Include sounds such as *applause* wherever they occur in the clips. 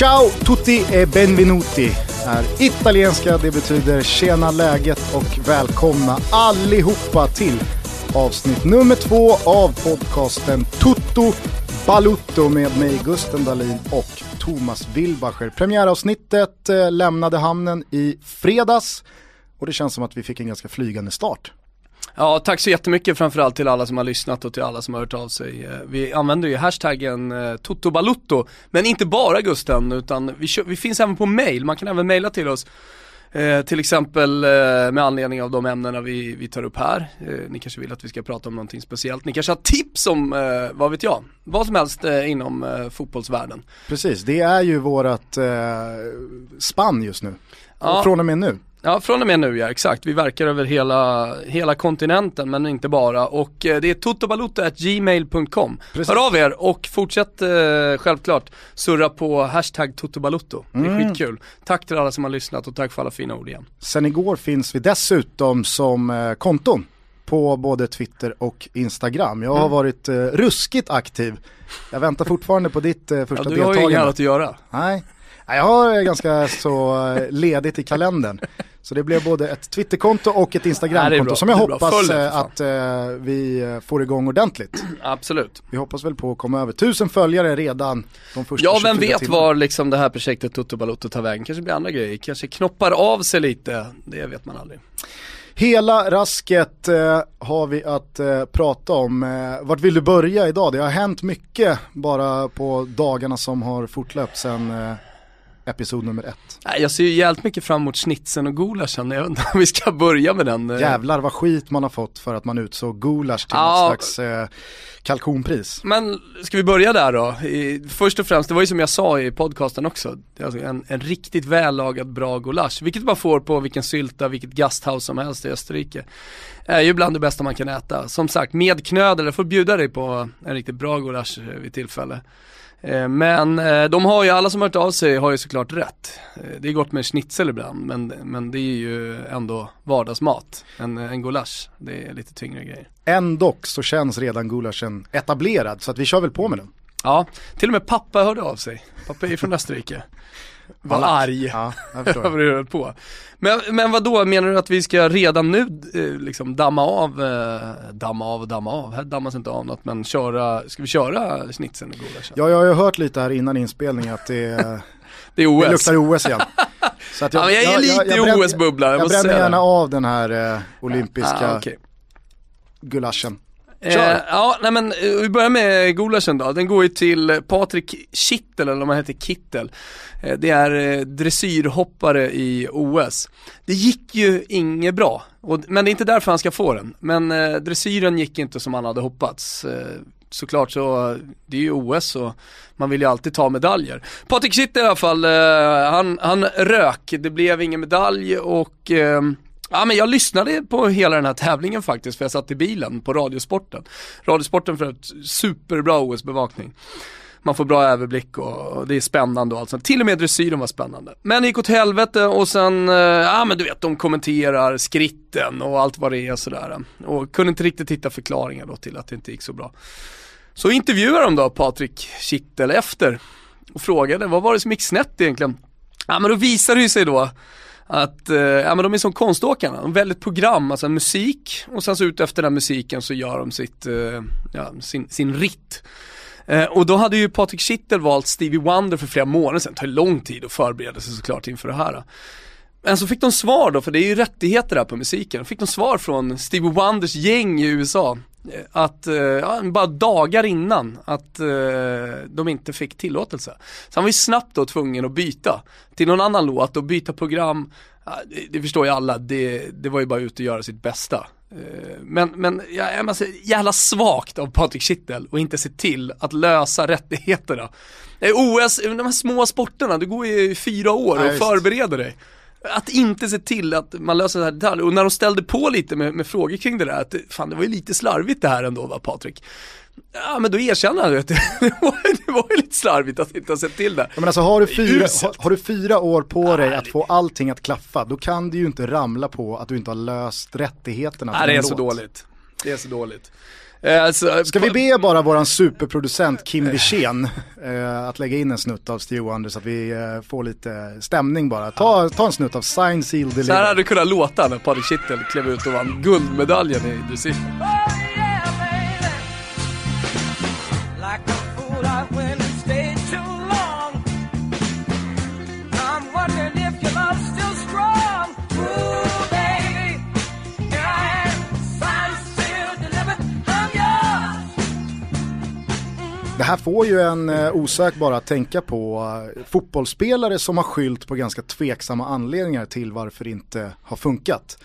Ciao tutti e benvenuti är italienska. Det betyder tjena läget och välkomna allihopa till avsnitt nummer två av podcasten Tutto Balutto med mig Gusten Dahlin och Thomas Wilbacher. Premiäravsnittet eh, lämnade hamnen i fredags och det känns som att vi fick en ganska flygande start. Ja, tack så jättemycket framförallt till alla som har lyssnat och till alla som har hört av sig. Eh, Vi använder ju hashtaggen eh, Totobalutto, men inte bara Gusten, utan vi, vi finns även på mail, man kan även mejla till oss. Eh, till exempel eh, med anledning av de ämnena vi, vi tar upp här. Eh, ni kanske vill att vi ska prata om någonting speciellt. Ni kanske har tips om, eh, vad vet jag, vad som helst inom fotbollsvärlden. Precis, det är ju vårat spann just nu. Ja. Från och med nu. Ja, från och med nu ja, exakt. Vi verkar över hela, hela kontinenten, men inte bara. Och eh, det är totobalutto.gmail.com. Precis. Hör av er och fortsätt eh, självklart surra på hashtag totobalutto. Det är Mm. skitkul. Tack till alla som har lyssnat och tack för alla fina ord igen. Sen igår finns vi dessutom som eh, konton på både Twitter och Instagram. Jag har Mm. varit eh, ruskigt aktiv. Jag väntar fortfarande på ditt eh, Ja, första du har ju inget deltagande. annat att göra. Nej. Jag har ganska så eh, ledigt i kalendern. Så det blev både ett Twitterkonto och ett Instagramkonto som jag hoppas eh, att eh, vi eh, får igång ordentligt. *clears throat* Absolut. Vi hoppas väl på att komma över tusen följare redan de första Ja, vem 24 vet timmarna. var liksom det här projektet Toto Balotto tar vägen. Kanske blir andra grejer, kanske knoppar av sig lite. Det vet man aldrig. Hela rasket eh, har vi att eh, prata om. Eh, vart vill du börja idag? Det har hänt mycket bara på dagarna som har fortlöpt sedan episod nummer ett. Jag ser ju jävligt mycket fram emot snitsen och gulaschen. Jag vet inte om vi ska börja med den. eh. Jävlar vad skit man har fått för att man utsåg gulasch till Ja. något slags eh, kalkonpris. Men ska vi börja där då? Först och främst, det var ju som jag sa i podcasten också, alltså en, en riktigt vällagad bra gulasch, vilket man får på vilken sylta, vilket gasthaus som helst i Österrike. Är ju bland det bästa man kan äta. Som sagt, med knödel, jag får bjuda dig på en riktigt bra gulasch eh, vid tillfälle. Eh, Men eh, de har ju, alla som hört av sig har ju såklart rätt. Eh, Det är gott med schnitzel ibland, men, men det är ju ändå vardagsmat. En, en gulasch, det är lite tyngre grejer. Ändå så känns redan gulaschen etablerad så att vi kör väl på med den. Ja, till och med pappa hörde av sig. Pappa är från Österrike. Var Valack. arg Ja, jag över hur det höll på. Men, men vad då menar du att vi ska redan nu eh, liksom damma av, eh, damma av och damma av, här dammas inte av något men köra, ska vi köra snitsen och gulaschen? Ja, jag har ju hört lite här innan inspelning att det, *laughs* Det är OS. det luktar OS igen. Så att Ja, jag är lite i bränner- OS-bubbla, jag Jag, bränner gärna av den här eh, olympiska Ah, okej. gulaschen. Eh, ja, nej men eh, vi börjar med gulaschen då. Den går ju till eh, Patrik Kittel, eller om han heter Kittel. Eh, det är eh, dressyrhoppare i OS. Det gick ju inget bra, och, men det är inte därför han ska få den. Men eh, dressyren gick inte som han hade hoppats. Eh, såklart så, det är ju OS och man vill ju alltid ta medaljer. Patrik Kittel i alla fall, han, han rök. Det blev ingen medalj och eh, Ja men jag lyssnade på hela den här tävlingen faktiskt för jag satt i bilen på Radiosporten. Radiosporten för ett superbra OS-bevakning. Man får bra överblick och det är spännande och allt sånt. Till och med dressyren var spännande. Men det gick åt helvete och sen, eh, ja men du vet de kommenterar skritten och allt vad det är sådär. Och kunde inte riktigt hitta förklaringar då till att det inte gick så bra. Så intervjuade de då Patrik Kittel efter och frågade vad var det som gick snett egentligen? Ja men då visade det sig då att, eh, ja men de är som konståkarna, de väljer ett program, alltså musik och sen så ut efter den musiken så gör de sitt, eh, ja, sin, sin ritt. Eh, och då hade ju Patrik Kittel valt Stevie Wonder för flera månader sedan, det tar ju lång tid att förbereda sig såklart inför det här. Men så fick de svar då, för det är ju rättigheter där på musiken, fick de svar från Stevie Wonders gäng i USA eh, att, eh, ja, bara dagar innan, att eh, de inte fick tillåtelse. Så han var ju snabbt då tvungen att byta till någon annan låt och byta program. Det, det förstår ju alla, det, det var ju bara ut och göra sitt bästa. Men, men ja, jag måste, jävla svagt av Patrik Kittel och inte se till att lösa rättigheterna. OS, de här små sporterna, du går ju i fyra år och visst. förbereder dig. Att inte se till att man löser det här detaljer. Och när de ställde på lite med, med frågor kring det där, att fan det var ju lite slarvigt det här ändå va Patrik. Ja men då erkänner han att det, *laughs* var, det var ju lite slarvigt att inte ha sett till det. Ja, men alltså har du, fyra, har, har du fyra år på dig att få allting att klaffa, då kan du ju inte ramla på att du inte har löst rättigheterna Nej det är så låt. dåligt. Det är så dåligt. Eh, alltså, Ska vi be bara våran superproducent Kim Wirsén eh, att lägga in en snutt av Steve Wonder så att vi eh, får lite stämning bara. Ta, ta en snutt av Sign Seal Så här Deliver. hade det kunnat låta när Patrik Kittel klev ut och vann guldmedaljen i dressyr. Här får ju en eh, osökt bara att tänka på fotbollsspelare som har skylt på ganska tveksamma anledningar till varför det inte har funkat.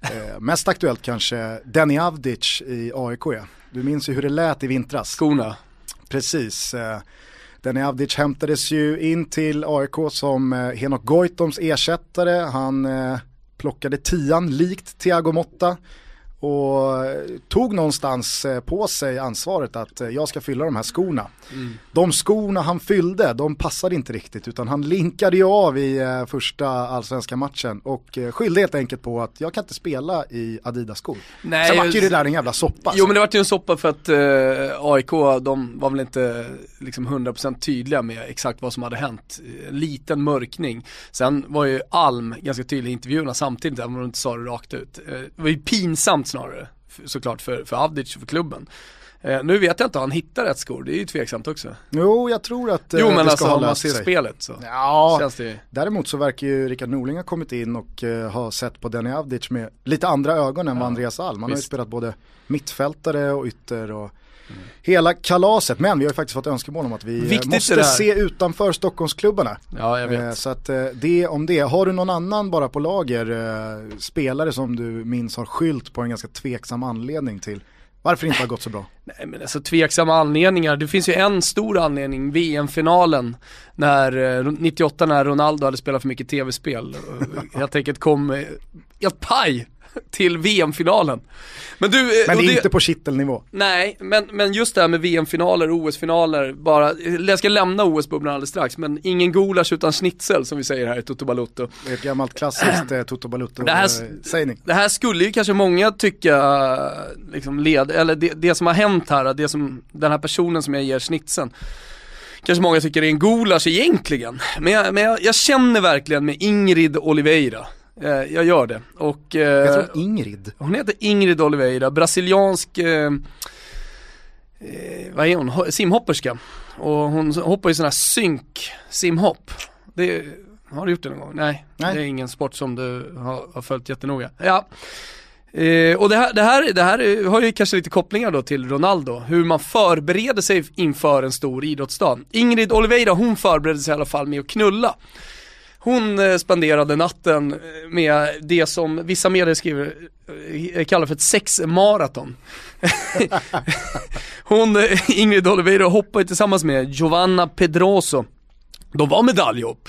Eh, mest aktuellt kanske Denny Avdic i AIK. Ja. Du minns ju hur det lät i vintras. Skorna. Precis. Eh, Avdic hämtades ju in till AIK som eh, Henok Goitoms ersättare. Han eh, plockade tian likt Thiago Motta och eh, tog någonstans eh, på sig ansvaret att eh, jag ska fylla de här skorna. De skorna han fyllde, de passade inte riktigt utan han linkade ju av i första allsvenska matchen och skyllde helt enkelt på att jag kan inte spela i Adidas-skor. Nej, Sen vart ju det där en jävla soppa. Jo men det vart ju en soppa för att eh, AIK, de var väl inte liksom 100% tydliga med exakt vad som hade hänt. En liten mörkning. Sen var ju Alm ganska tydlig i intervjuerna samtidigt, även om de inte sa det rakt ut. Det var ju pinsamt snarare, f- såklart för, för Avdic och för klubben. Eh, nu vet jag inte om han hittar rätt skor, det är ju tveksamt också. Jo, jag tror att eh, Jo men det alltså om man ser sig. spelet så Ja, känns det däremot så verkar ju Rickard Norling ha kommit in och eh, ha sett på Denny Avdic med lite andra ögon än vad Andreas Alm. Han har ju spelat både mittfältare och ytter och hela kalaset. Men vi har ju faktiskt fått önskemål om att vi eh, Viktigt måste se utanför Stockholmsklubbarna. Ja jag Eh, vet. Så att eh, det om det. Har du någon annan bara på lager, eh, spelare som du minns har skylt på en ganska tveksam anledning till varför det inte har gått så bra? *laughs* Nej men alltså tveksamma anledningar, det finns ju en stor anledning, VM-finalen när, eh, 98 när Ronaldo hade spelat för mycket tv-spel. Helt enkelt kom, eh, helt paj *laughs* till VM-finalen. Men du, eh, Men det är inte på kittelnivå. Nej, men, men just det här med VM-finaler och OS-finaler, bara, jag ska lämna OS-bubblan alldeles strax, men ingen gulasch utan schnitzel som vi säger här i Toto Balutto. Det är ett gammalt klassiskt eh, Toto Det här- Balutto-sägning. Det här skulle ju kanske många tycka, liksom led, eller det, det som har hänt här, det som, den här personen som jag ger snitsen Kanske många tycker är en gulasch egentligen, men jag, men jag, jag känner verkligen med Ingrid Oliveira. Eh, jag gör det. Och, eh, Jag tror Ingrid. hon heter Ingrid Oliveira, brasiliansk, eh, eh, vad är hon, Ho- simhopperska. Och hon hoppar i sån här synk simhopp. Det, har du gjort det någon gång? Nej, Nej. det är ingen sport som du har, har följt jättenoga. Ja. Eh, och det här, det, här, det här är- har ju kanske lite kopplingar då till Ronaldo, hur man förbereder sig inför en stor idrottsdag. Ingrid Oliveira hon förberedde sig i alla fall med att knulla. Hon eh, spenderade natten eh, med det som vissa medier skriver, eh, kallar för ett sexmaraton. *laughs* Hon, Ingrid Oliveira hoppade tillsammans med Giovanna Pedroso. De var medaljhopp.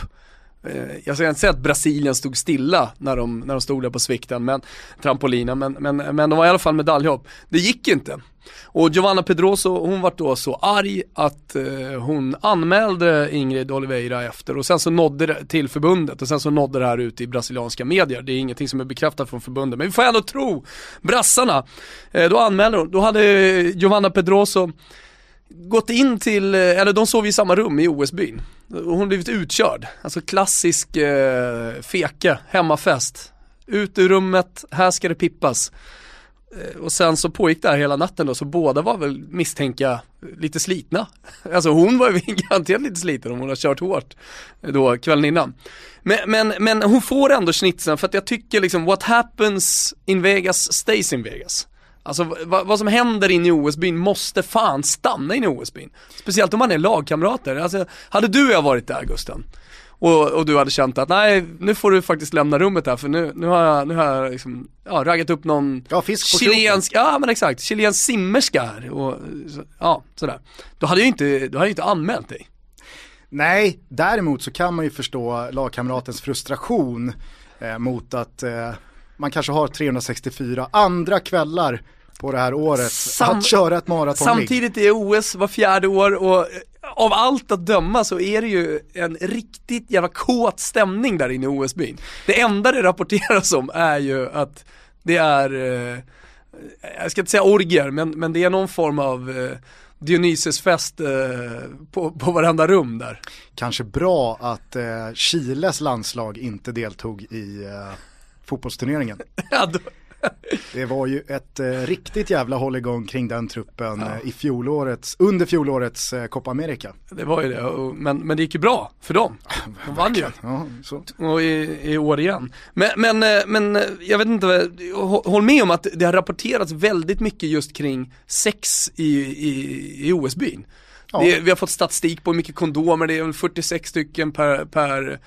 Eh, jag ska inte säga att Brasilien stod stilla när de, när de stod där på svikten, men trampolinen, men, men, men de var i alla fall medaljhopp. Det gick inte. Och Giovanna Pedroso, hon var då så arg att eh, hon anmälde Ingrid Oliveira efter och sen så nådde det till förbundet och sen så nådde det här ut i brasilianska medier. Det är ingenting som är bekräftat från förbundet, men vi får ändå tro brassarna. Eh, då anmälde hon, då hade Giovanna Pedroso gått in till, eh, eller de sov i samma rum i OS-byn. Hon hon blivit utkörd. Alltså klassisk eh, feke, hemmafest. Ut ur rummet, här ska det pippas. Eh, Och sen så pågick det här hela natten då, så båda var väl misstänka lite slitna. *laughs* Alltså hon var ju *laughs* garanterat lite sliten om hon har kört hårt eh, då kvällen innan. Men, men, men hon får ändå snitsen för att jag tycker liksom what happens in Vegas stays in Vegas. Alltså v- vad som händer inne i OS-byn måste fan stanna inne i OS-byn. Speciellt om man är lagkamrater. Alltså, hade du och jag varit där Gusten och, och du hade känt att nej, nu får du faktiskt lämna rummet här för nu, nu har jag, nu har jag liksom, ja, raggat upp någon Ja, chilensk, ja men exakt, chilensk simmerska här och så, ja, sådär. Då hade jag inte, då hade jag inte anmält dig. Nej, däremot så kan man ju förstå lagkamratens frustration eh, mot att eh, man kanske har 364 andra kvällar på det här året Sam- att köra ett maratonligg. Samtidigt är OS var fjärde år och av allt att döma så är det ju en riktigt jävla kåt stämning där inne i OS-byn. Det enda det rapporteras om är ju att det är, eh, jag ska inte säga orgier, men, men det är någon form av eh, Dionysesfest eh, på, på varenda rum där. Kanske bra att eh, Chiles landslag inte deltog i eh, fotbollsturneringen. *laughs* Ja, då, Det var ju ett eh, riktigt jävla hålligång kring den truppen eh, i fjolårets, under fjolårets eh, Copa America. det var ju det, och, men, men det gick ju bra för dem. De vann ju. Ja. Och i, i år igen. Men, men, eh, men eh, jag vet inte, håll med om att det har rapporterats väldigt mycket just kring sex i, i, i OS-byn. Ja. Vi har fått statistik på hur mycket kondomer, det är väl 46 stycken per, per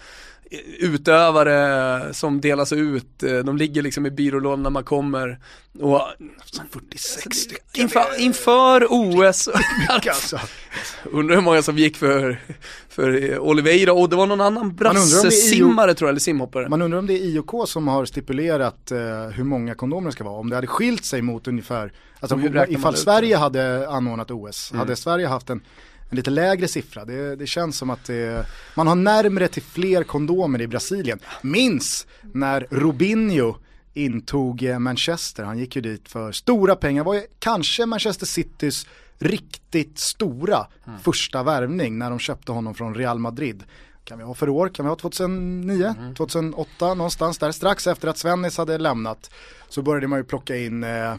utövare som delas ut, Eh, de ligger liksom i byrålådan när man kommer. Och 46 stycken. inför, inför OS, *laughs* Alltså. undrar hur många som gick för, för eh, Oliveira och det var någon annan brassesimmare tror jag, eller simhoppare. Man undrar om det är IOK som har stipulerat eh, hur många kondomer det ska vara. Om det hade skilt sig mot ungefär, alltså ifall Sverige hade anordnat OS, hade Sverige haft en, en lite lägre siffra. Det, det känns som att det, man har närmre till fler kondomer i Brasilien. Minns när Robinho intog eh, Manchester, han gick ju dit för stora pengar, var ju kanske Manchester Citys riktigt stora första värvning när de köpte honom från Real Madrid. Kan vi ha för år? Kan vi ha 2009, 2008 någonstans där. Strax efter att Svennis hade lämnat så började man ju plocka in eh,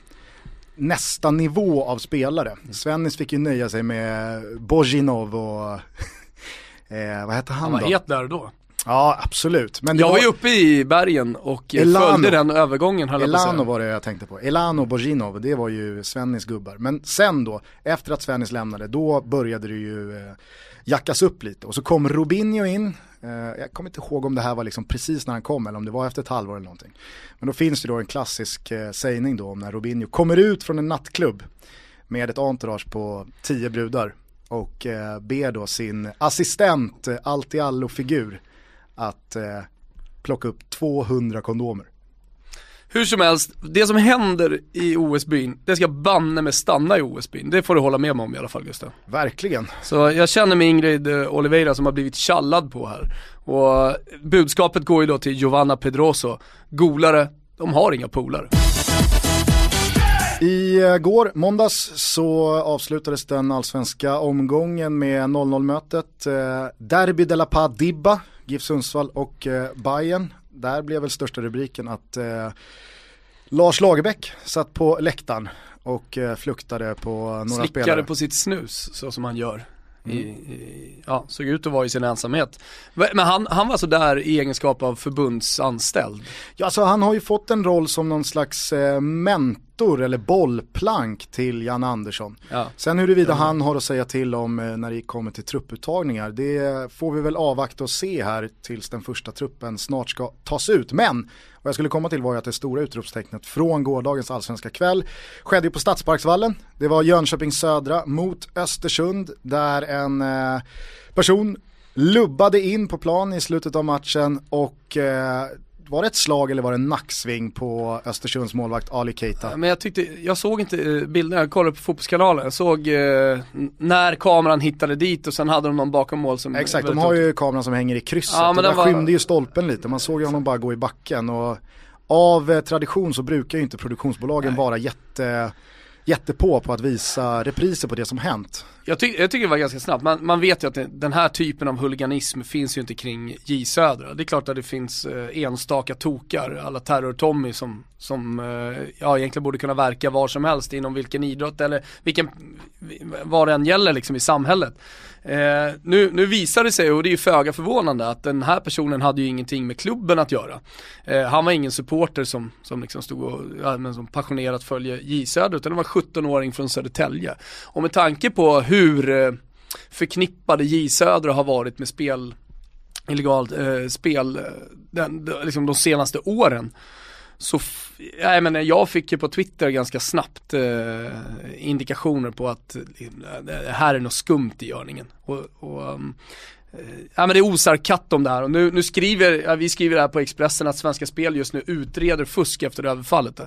nästa nivå av spelare. Svennis fick ju nöja sig med Bojinov och *laughs* eh, vad hette han, Han var då? het där då. Ja absolut. Men Jag var ju uppe i bergen och Elano. följde den övergången höll Elano var det jag tänkte på. Elano och Bojinov, det var ju Svennis gubbar. Men sen då, efter att Svennis lämnade, då började det ju eh, jackas upp lite. Och så kom Robinho in, Eh, jag kommer inte ihåg om det här var liksom precis när han kom eller om det var efter ett halvår eller någonting. Men då finns det då en klassisk eh, sägning då om när Robinho kommer ut från en nattklubb med ett entourage på tio brudar och eh, ber då sin assistent, eh, allt i allo-figur, att eh, plocka upp 200 kondomer. Hur som helst, det som händer i OS-byn, det ska banne med stanna i OS-byn. Det får du hålla med mig om i alla fall Gustav. Verkligen. Så jag känner med Ingrid Oliveira som har blivit tjallad på här. Och budskapet går ju då till Giovanna Pedroso. Golare, de har inga polare. I eh, går, måndags, så avslutades den allsvenska omgången med 0-0 mötet. Eh, Derby de la Paz Dibba, GIF Sundsvall och eh, Bayern. Där blev väl största rubriken att eh, Lars Lagerbäck satt på läktaren och eh, fluktade på några Slickade spelare. på sitt snus, så som han gör. I, i, ja, såg ut att vara i sin ensamhet. Men han, han var alltså där i egenskap av förbundsanställd. Ja, alltså han har ju fått en roll som någon slags eh, mentor eller bollplank till Jan Andersson. Ja. Sen huruvida han har att säga till om eh, när det kommer till trupputtagningar, det får vi väl avvakta och se här tills den första truppen snart ska tas ut. Men vad jag skulle komma till var ju att det stora utropstecknet från gårdagens allsvenska kväll skedde ju på Stadsparksvallen. Det var Jönköping Södra mot Östersund där en eh, person lubbade in på plan i slutet av matchen och eh, var det ett slag eller var det en nacksving på Östersunds målvakt Ali Keita? Men jag tyckte, jag såg inte eh, bilderna, jag kollade på fotbollskanalen, jag såg eh, när kameran hittade dit och sen hade de någon bakom mål som Exakt, de har ju kameran som hänger i krysset Ja, men den var- skymde ju stolpen lite. Man såg ju honom bara gå i backen och av eh, tradition så brukar ju inte produktionsbolagen vara jätte, jättepå på att visa repriser på det som hänt. Jag, ty jag tycker det var ganska snabbt, man, man vet ju att det, den här typen av huliganism finns ju inte kring J Södra. Det är klart att det finns eh, enstaka tokar, alla terror-Tommy som, som eh, ja, egentligen borde kunna verka var som helst inom vilken idrott eller vilken, vad det än gäller liksom i samhället. Eh, nu, nu visar det sig, och det är ju föga förvånande, att den här personen hade ju ingenting med klubben att göra. Eh, han var ingen supporter som, som liksom stod och ja, men som passionerat följer J Södra, utan det var 17-åring från Södertälje. Och med tanke på hur eh, förknippade J Södra har varit med spel, illegalt eh, spel, eh, den, liksom de senaste åren. Så, jag menar, jag fick ju på Twitter ganska snabbt eh, indikationer på att eh, det här är något skumt i görningen. Och, och um, Eh, ja men det osar katt om det här och nu, nu skriver, ja, vi skriver här på Expressen att Svenska Spel just nu utreder fusk efter överfallet.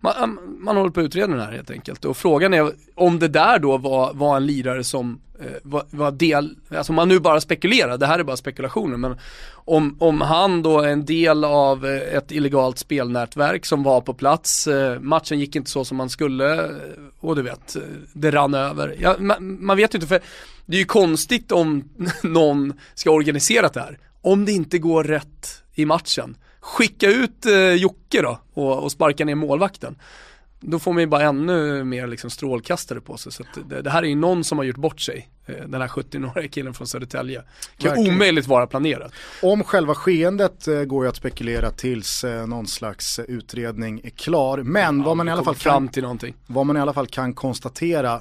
Man, man håller på att utreda det här helt enkelt och frågan är om det där då var, var en lirare som Eh, var, var del, alltså man nu bara spekulerar, det här är bara spekulationer, men om, om han då är en del av eh, ett illegalt spelnätverk som var på plats, eh, matchen gick inte så som man skulle och du vet, det rann över. Ja, man, man vet ju inte, för det är ju konstigt om *laughs* någon ska organisera det här, om det inte går rätt i matchen. Skicka ut eh, Jocke då och, och sparka ner målvakten då får man ju bara ännu mer liksom strålkastare på sig. Så det, det, här är ju någon som har gjort bort sig. Eh, den här 17-åriga killen från Södertälje. Kan Verkligen. omöjligt vara planerat. Om själva skeendet eh, går ju att spekulera tills eh, någon slags utredning är klar. Men ja, vad, man i alla fall kan, till någonting. vad man i alla fall kan konstatera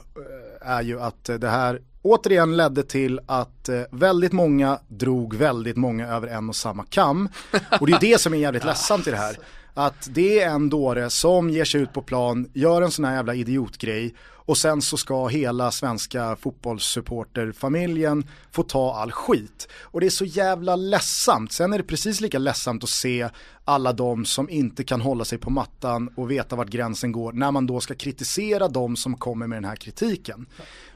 är ju att det här återigen ledde till att väldigt många drog väldigt många över en och samma kam. Och det är det som är jävligt *laughs* ledsamt i det här att det är en dåre som ger sig ut på plan, gör en sån här jävla idiotgrej och sen så ska hela svenska fotbollssupporterfamiljen få ta all skit. Och det är så jävla ledsamt. Sen är det precis lika ledsamt att se alla de som inte kan hålla sig på mattan och veta vart gränsen går när man då ska kritisera de som kommer med den här kritiken.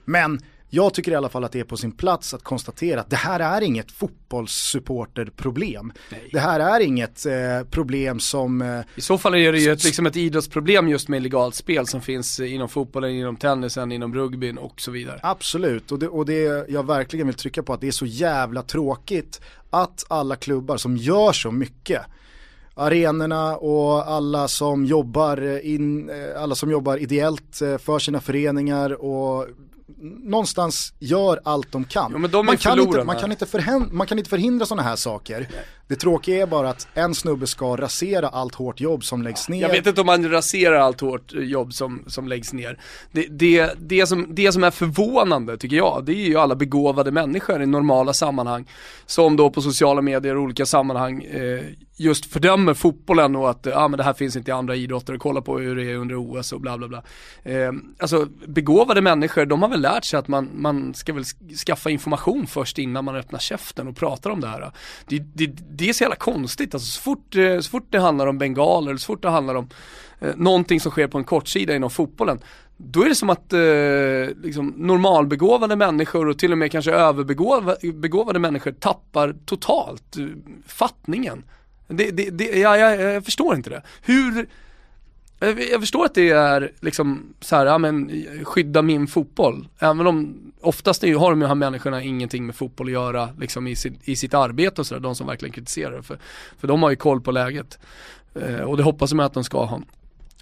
Men jag tycker i alla fall att det är på sin plats att konstatera att det här är inget fotbollssupporterproblem. Det här är inget eh, problem som... Eh, I så fall är det ju ett, liksom ett idrottsproblem just med illegalt spel som finns inom fotbollen, inom tennisen, inom rugbyn och så vidare. Absolut, och det, och det jag verkligen vill trycka på att det är så jävla tråkigt att alla klubbar som gör så mycket arenorna och alla som jobbar in, eh, alla som jobbar ideellt eh, för sina föreningar och någonstans gör allt de kan. Jo, de man, kan inte, man, kan inte förhindra, man kan inte förhindra sådana här saker. Nej. Det tråkiga är bara att en snubbe ska rasera allt hårt jobb som läggs ner. Jag vet inte om man raserar allt hårt jobb som, som läggs ner. Det, det, det, som, det som är förvånande tycker jag, det är ju alla begåvade människor i normala sammanhang som då på sociala medier och olika sammanhang eh, just fördömer fotbollen och att ah, men det här finns inte i andra idrotter, och kolla på hur det är under OS och bla bla bla. Eh, alltså begåvade människor, de har väl lärt sig att man, man ska väl skaffa information först innan man öppnar käften och pratar om det här. Det, det, det är så jävla konstigt, alltså så fort, eh, så fort det handlar om bengaler, så fort det handlar om eh, någonting som sker på en kortsida inom fotbollen, då är det som att eh, liksom, normalbegåvade människor och till och med kanske överbegåvade människor tappar totalt eh, fattningen. Det, det, det, ja, jag, jag förstår inte det. Hur, jag förstår att det är liksom så här, ja men skydda min fotboll. Även om oftast har de här människorna ingenting med fotboll att göra liksom i, sitt, i sitt arbete och sådär, de som verkligen kritiserar det. För, för de har ju koll på läget. Eh, och det hoppas jag att de ska ha.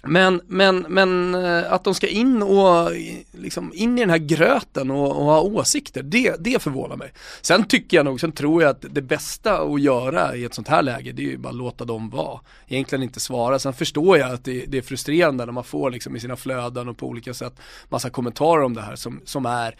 Men, men, men eh, att de ska in och liksom in i den här gröten och, och, ha åsikter, det, det förvånar mig. Sen tycker jag nog, sen tror jag att det bästa att göra i ett sånt här läge, det är ju bara låta dem vara. Egentligen inte svara. Sen förstår jag att det, det är frustrerande när man får liksom i sina flöden och på olika sätt massa kommentarer om det här som, som är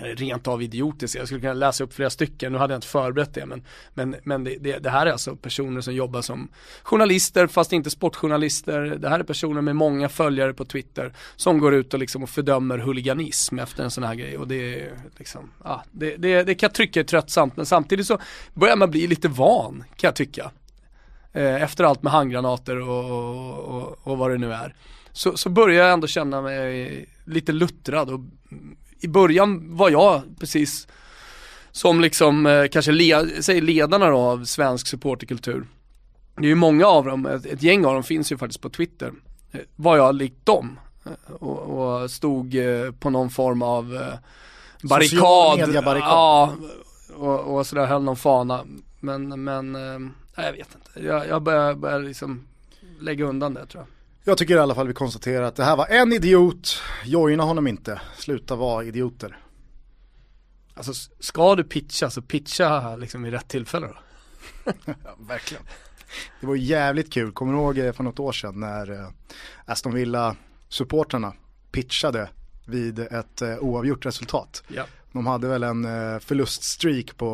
rent av idiotiskt. Jag skulle kunna läsa upp flera stycken, nu hade jag inte förberett det men, men, men det, det, det, här är alltså personer som jobbar som journalister fast inte sportjournalister. Det här är personer med många följare på Twitter som går ut och, liksom och fördömer huliganism efter en sån här grej och det är liksom, ah, det, det, det kan jag tycka är tröttsamt men samtidigt så börjar man bli lite van kan jag tycka. Eh, efter allt med handgranater och, och, och, och vad det nu är. Så, så börjar jag ändå känna mig lite luttrad och i början var jag precis som liksom eh, kanske le, säg ledarna då av svensk supporterkultur. Det är ju många av dem, ett, ett, gäng av dem finns ju faktiskt på Twitter. Eh, var jag likt dem eh, och, och stod på någon form av barrikad. Ja, och, och sådär höll någon fana. Men, men, eh, jag vet inte. Jag, jag börjar, börjar liksom lägga undan det tror jag. Jag tycker i alla fall vi konstaterar att det här var en idiot, joina honom inte, sluta vara idioter. Alltså ska du pitcha så pitcha liksom i rätt tillfälle då. *laughs* ja, verkligen. Det var jävligt kul, kommer du ihåg eh, för något år sedan när eh, Aston Villa supportrarna pitchade vid ett eh, oavgjort resultat. Ja. De hade väl en förluststreak på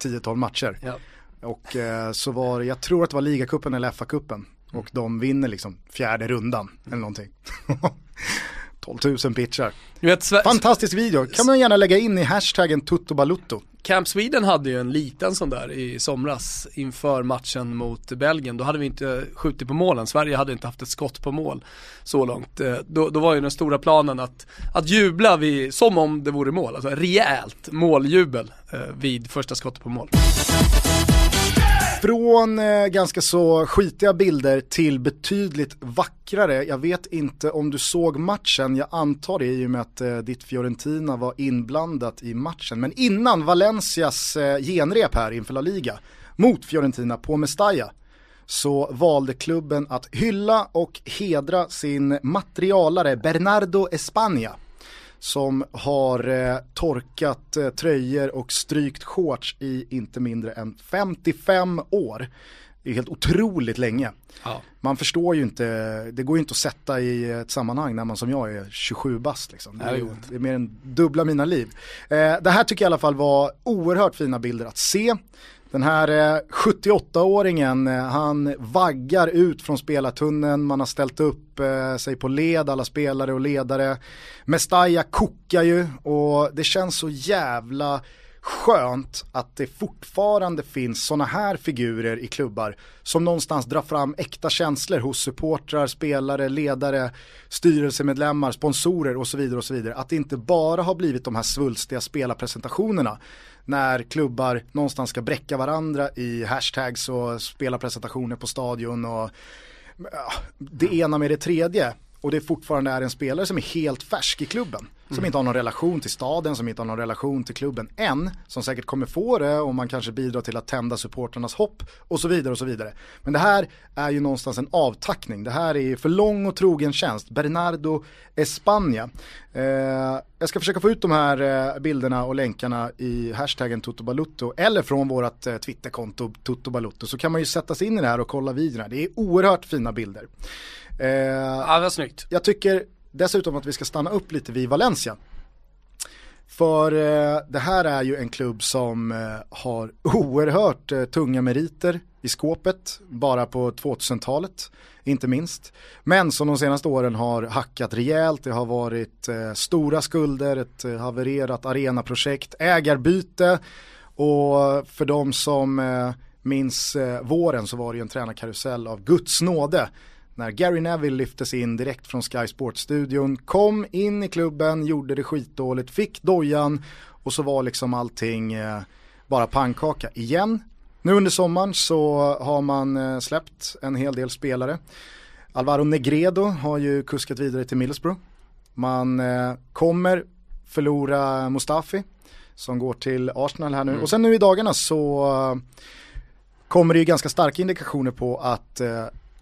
10-12 matcher. Ja. Och så var det, jag tror att det var ligacupen eller FA-cupen. Och de vinner liksom fjärde rundan eller någonting. *laughs* 12 000 pitchar. Vet, Fantastisk video, kan man gärna lägga in i hashtaggen tuttobalutto. Camp Sweden hade ju en liten sån där i somras inför matchen mot Belgien. Då hade vi inte skjutit på målen, Sverige hade inte haft ett skott på mål så långt. Eh, då, då var ju den stora planen att, att jubla vid, som om det vore mål, alltså rejält måljubel eh, vid första skottet på mål. Från eh, ganska så skitiga bilder till betydligt vackrare. Jag vet inte om du såg matchen, jag antar det i och med att eh, ditt Fiorentina var inblandat i matchen. Men innan Valencias eh, genrep här inför La Liga mot Fiorentina på Mestalla så valde klubben att hylla och hedra sin materialare Bernardo Espana som har eh, torkat eh, tröjor och strykt shorts i inte mindre än 55 år. Det är helt otroligt länge. Ja. Man förstår ju inte, det går ju inte att sätta i ett sammanhang när man som jag är 27 bast liksom. Det är, det är mer än dubbla mina liv. Eh, det här tycker jag i alla fall var oerhört fina bilder att se. Den här eh, 78-åringen, eh, han vaggar ut från spelartunneln, man har ställt upp eh, sig på led, alla spelare och ledare. Mestalla kokar ju och det känns så jävla skönt att det fortfarande finns sådana här figurer i klubbar som någonstans drar fram äkta känslor hos supportrar, spelare, ledare, styrelsemedlemmar, sponsorer och så vidare och så vidare. Att det inte bara har blivit de här svulstiga spelarpresentationerna när klubbar någonstans ska bräcka varandra i hashtags och spelarpresentationer på stadion och det ena med det tredje och det fortfarande är en spelare som är helt färsk i klubben. Som inte har någon relation till staden, som inte har någon relation till klubben än. Som säkert kommer få det och man kanske bidrar till att tända supporternas hopp och så vidare och så vidare. Men det här är ju någonstans en avtackning. Det här är för lång och trogen tjänst. Bernardo España. Eh, jag ska försöka få ut de här eh, bilderna och länkarna i hashtaggen Totobalutto eller från vårt eh, Twitterkonto Totobalutto så kan man ju sätta sig in i det här och kolla videorna. Det är oerhört fina bilder. Eh, Ja, det var snyggt. jag tycker dessutom att vi ska stanna upp lite vid Valencia. För eh, det här är ju en klubb som eh, har *laughs* oerhört eh, tunga meriter i skåpet, bara på 2000-talet, inte minst. Men som de senaste åren har hackat rejält, det har varit eh, stora skulder, ett eh, havererat arenaprojekt, ägarbyte och för de som eh, minns eh, våren så var det ju en tränarkarusell av Guds nåde när Gary Neville lyftes in direkt från Sky Sports-studion, kom in i klubben, gjorde det skitdåligt, fick dojan och så var liksom allting eh, bara pannkaka igen. Nu under sommaren så har man eh, släppt en hel del spelare. Alvaro Negredo har ju kuskat vidare till Middlesbrough. Man eh, kommer förlora Mustafi som går till Arsenal här nu. Och sen nu i dagarna så kommer det ju ganska starka indikationer på att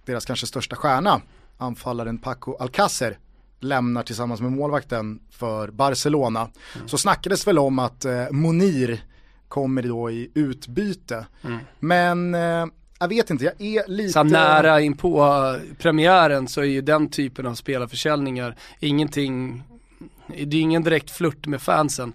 deras kanske största stjärna, anfallaren Paco Alcacer, lämnar tillsammans med målvakten för Barcelona. Så snackades väl om att eh, Monir kommer då i utbyte. Men eh, jag vet inte, jag är lite... Så nära in på eh, premiären så är ju den typen av spelarförsäljningar ingenting, det är ingen direkt flört med fansen.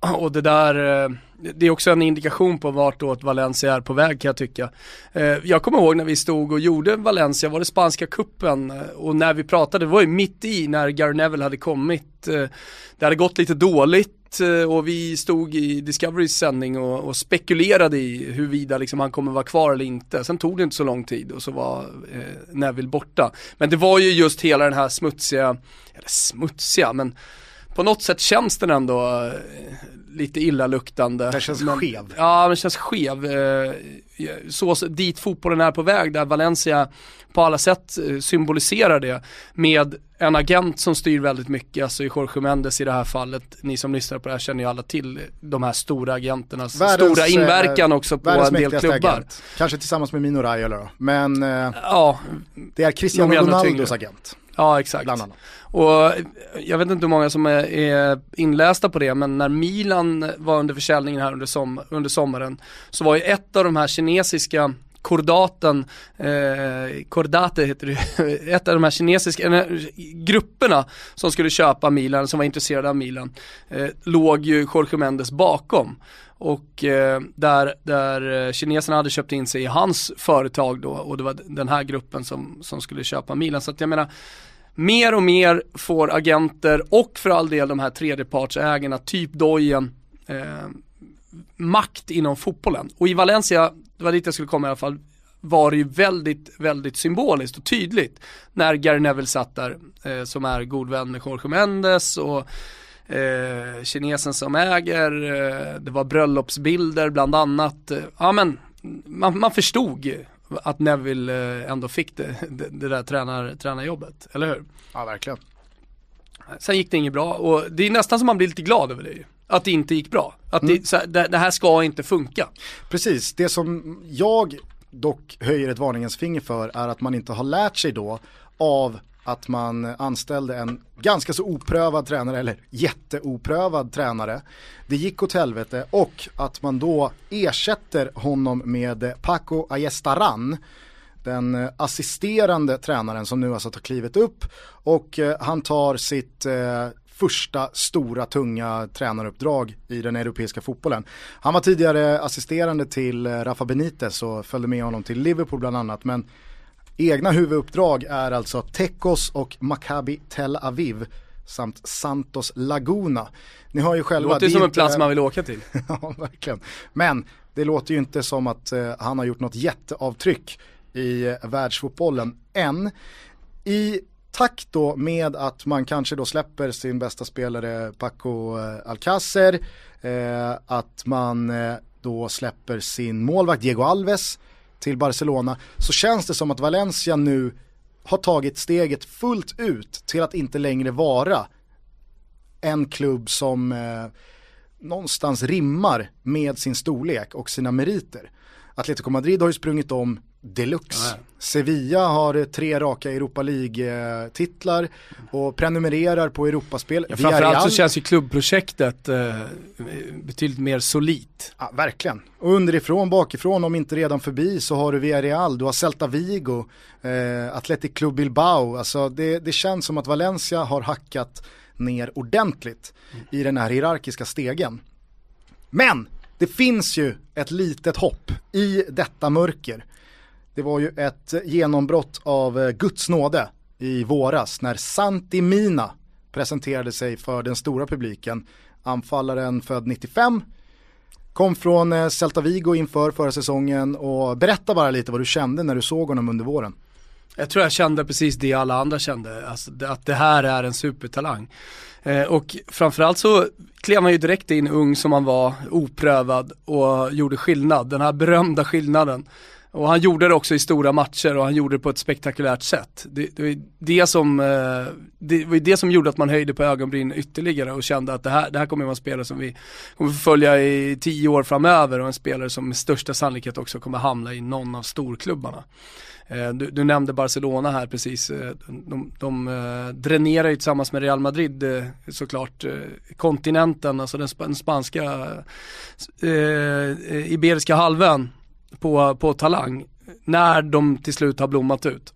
*clears throat* Och det där, eh, det är också en indikation på vart åt Valencia är på väg kan jag tycka. Eh, jag kommer ihåg när vi stod och gjorde Valencia, var det spanska kuppen eh, och när vi pratade, det var ju mitt i när Gary Neville hade kommit. Det hade gått lite dåligt och vi stod i Discoverys sändning och, och spekulerade i huruvida liksom han kommer vara kvar eller inte. Sen tog det inte så lång tid och så var eh, Neville borta. Men det var ju just hela den här smutsiga, eller smutsiga men på något sätt känns den ändå eh, lite illaluktande. Den känns men, skev. Ja, den känns skev. Eh, Så, dit fotbollen är på väg, där Valencia på alla sätt eh, symboliserar det med en agent som styr väldigt mycket, alltså i Jorge Mendes i det här fallet. Ni som lyssnar på det här känner ju alla till de här stora agenternas Världens, stora inverkan också på en del klubbar. Agent. Kanske tillsammans med Mino Raiola då. Men Ja, det är Cristiano Ronaldos agent. Ja exakt. Och jag vet inte hur många som är, är inlästa på det, men när Milan var under försäljningen här under, som, under sommaren så var ju ett av de här kinesiska kordaten, eh, kordate heter det, *laughs* ett av de här kinesiska eh, grupperna som skulle köpa Milan, som var intresserade av Milan, eh, låg ju Jorge Mendes bakom. Och eh, där, där eh, kineserna hade köpt in sig i hans företag då och det var den här gruppen som, som skulle köpa Milan. Så att jag menar, mer och mer får agenter och för all del de här tredjepartsägarna, typ Dojen, eh, makt inom fotbollen. Och i Valencia, det var dit jag skulle komma i alla fall, var det ju väldigt, väldigt symboliskt och tydligt när Gary Neville satt där, eh, som är god vän med Jorge Mendes och eh, kinesen som äger, eh, det var bröllopsbilder bland annat. Ja men, man, man förstod att Neville eh, ändå fick det, det, det där tränar, tränarjobbet, eller hur? Ja, verkligen. Sen gick det inget bra och det är nästan som man blir lite glad över det ju. Att det inte gick bra. Att det, så här, det, det här ska inte funka. Precis, det som jag dock höjer ett varningens finger för är att man inte har lärt sig då av att man anställde en ganska så oprövad tränare, eller jätteoprövad tränare. Det gick åt helvete och att man då ersätter honom med Paco Ayestaran den assisterande tränaren som nu alltså har klivit upp och eh, han tar sitt eh, första stora tunga tränaruppdrag i den europeiska fotbollen. Han var tidigare assisterande till eh, Rafa Benitez och följde med honom till Liverpool bland annat men egna huvuduppdrag är alltså Tekos och Maccabi Tel Aviv samt Santos Laguna. Ni har ju själva. Det låter som en plats man vill åka till. *laughs* ja, verkligen. Men det låter ju inte som att uh, han har gjort något jätteavtryck i uh, världsfotbollen än. I takt då med att man kanske då släpper sin bästa spelare Paco uh, Alcacer, att man då släpper sin målvakt Diego Alves, till Barcelona så känns det som att Valencia nu har tagit steget fullt ut till att inte längre vara en klubb som eh, någonstans rimmar med sin storlek och sina meriter. Atletico Madrid har ju sprungit om deluxe. Nej. Sevilla har tre raka Europa League-titlar och prenumererar på Europaspel. Ja, framförallt så känns ju klubbprojektet eh, betydligt mer solitt. Ja, verkligen. Och underifrån, bakifrån, om inte redan förbi så har du Villarreal, du har Celta Vigo, eh, Athletic Club Bilbao. Alltså det, det känns som att Valencia har hackat ner ordentligt mm. i den här hierarkiska stegen. Men det finns ju ett litet hopp i detta mörker. Det var ju ett genombrott av eh, Guds nåde i våras när Santi Mina presenterade sig för den stora publiken. Anfallaren född 95, kom från eh, Celta Vigo inför förra säsongen och berätta bara lite vad du kände när du såg honom under våren. Jag tror jag kände precis det alla andra kände, alltså att det här är en supertalang. Eh, och framförallt så klev han ju direkt in ung som han var, oprövad och gjorde skillnad, den här berömda skillnaden. Och han gjorde det också i stora matcher och han gjorde det på ett spektakulärt sätt. Det, det, var, det, som, eh, det var det som gjorde att man höjde på ögonbryn ytterligare och kände att det här, det här kommer att vara en spelare som vi kommer att följa i tio år framöver och en spelare som med största sannolikhet också kommer hamna i någon av storklubbarna. Eh, du, du, nämnde Barcelona här precis. Eh, de, de dränerar ju tillsammans med Real Madrid såklart kontinenten, alltså den, den spanska eh, Iberiska halvön på, på talang när de till slut har blommat ut.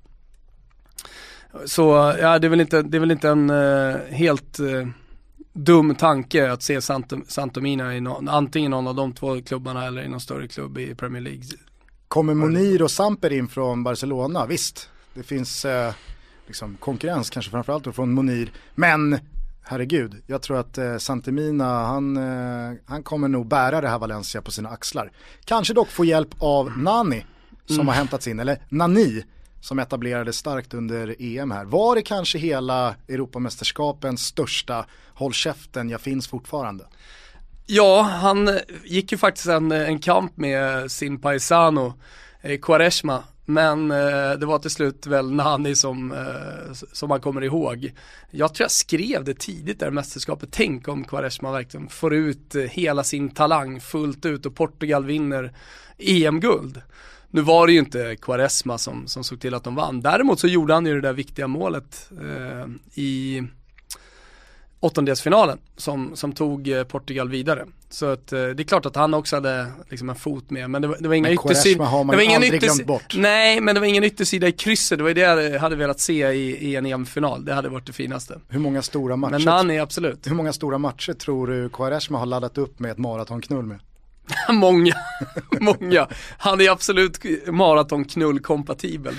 Så ja, det är väl inte, det är väl inte en uh, helt uh, dum tanke att se Santomina i no, antingen någon av de två klubbarna eller i någon större klubb i Premier League. Kommer Monir och Samper in från Barcelona? Visst, det finns uh, liksom konkurrens kanske framförallt från Monir. Men herregud, jag tror att eh, Santemina, han, eh, han kommer nog bära det här Valencia på sina axlar. Kanske dock få hjälp av Nani som mm. har hämtats in, eller Nani som etablerades starkt under EM här. Var det kanske hela Europamästerskapens största håll käften, jag finns fortfarande? Ja, han gick ju faktiskt en, en kamp med sin paisano eh, Quaresma men eh, det var till slut väl Nani som, eh, som man kommer ihåg. Jag tror jag skrev det tidigt där i mästerskapet. Tänk om Quaresma verkligen får ut eh, hela sin talang fullt ut och Portugal vinner EM-guld. Nu var det ju inte Quaresma som, som såg till att de vann. Däremot så gjorde han ju det där viktiga målet eh, i åttondelsfinalen som, som tog eh, Portugal vidare. Så att, eh, det är klart att han också hade liksom en fot med, men det var, det var inga yttersida. har man det var ingen aldrig glömt bort. Nej, men det var ingen yttersida i krysset, det var det jag hade velat se i, i en EM-final. Det hade varit det finaste. Hur många stora matcher? Men Nani, absolut. Hur många stora matcher tror du Quaresma har laddat upp med ett maratonknull med? *laughs* många, *laughs* många. Han är absolut maratonknull kompatibel.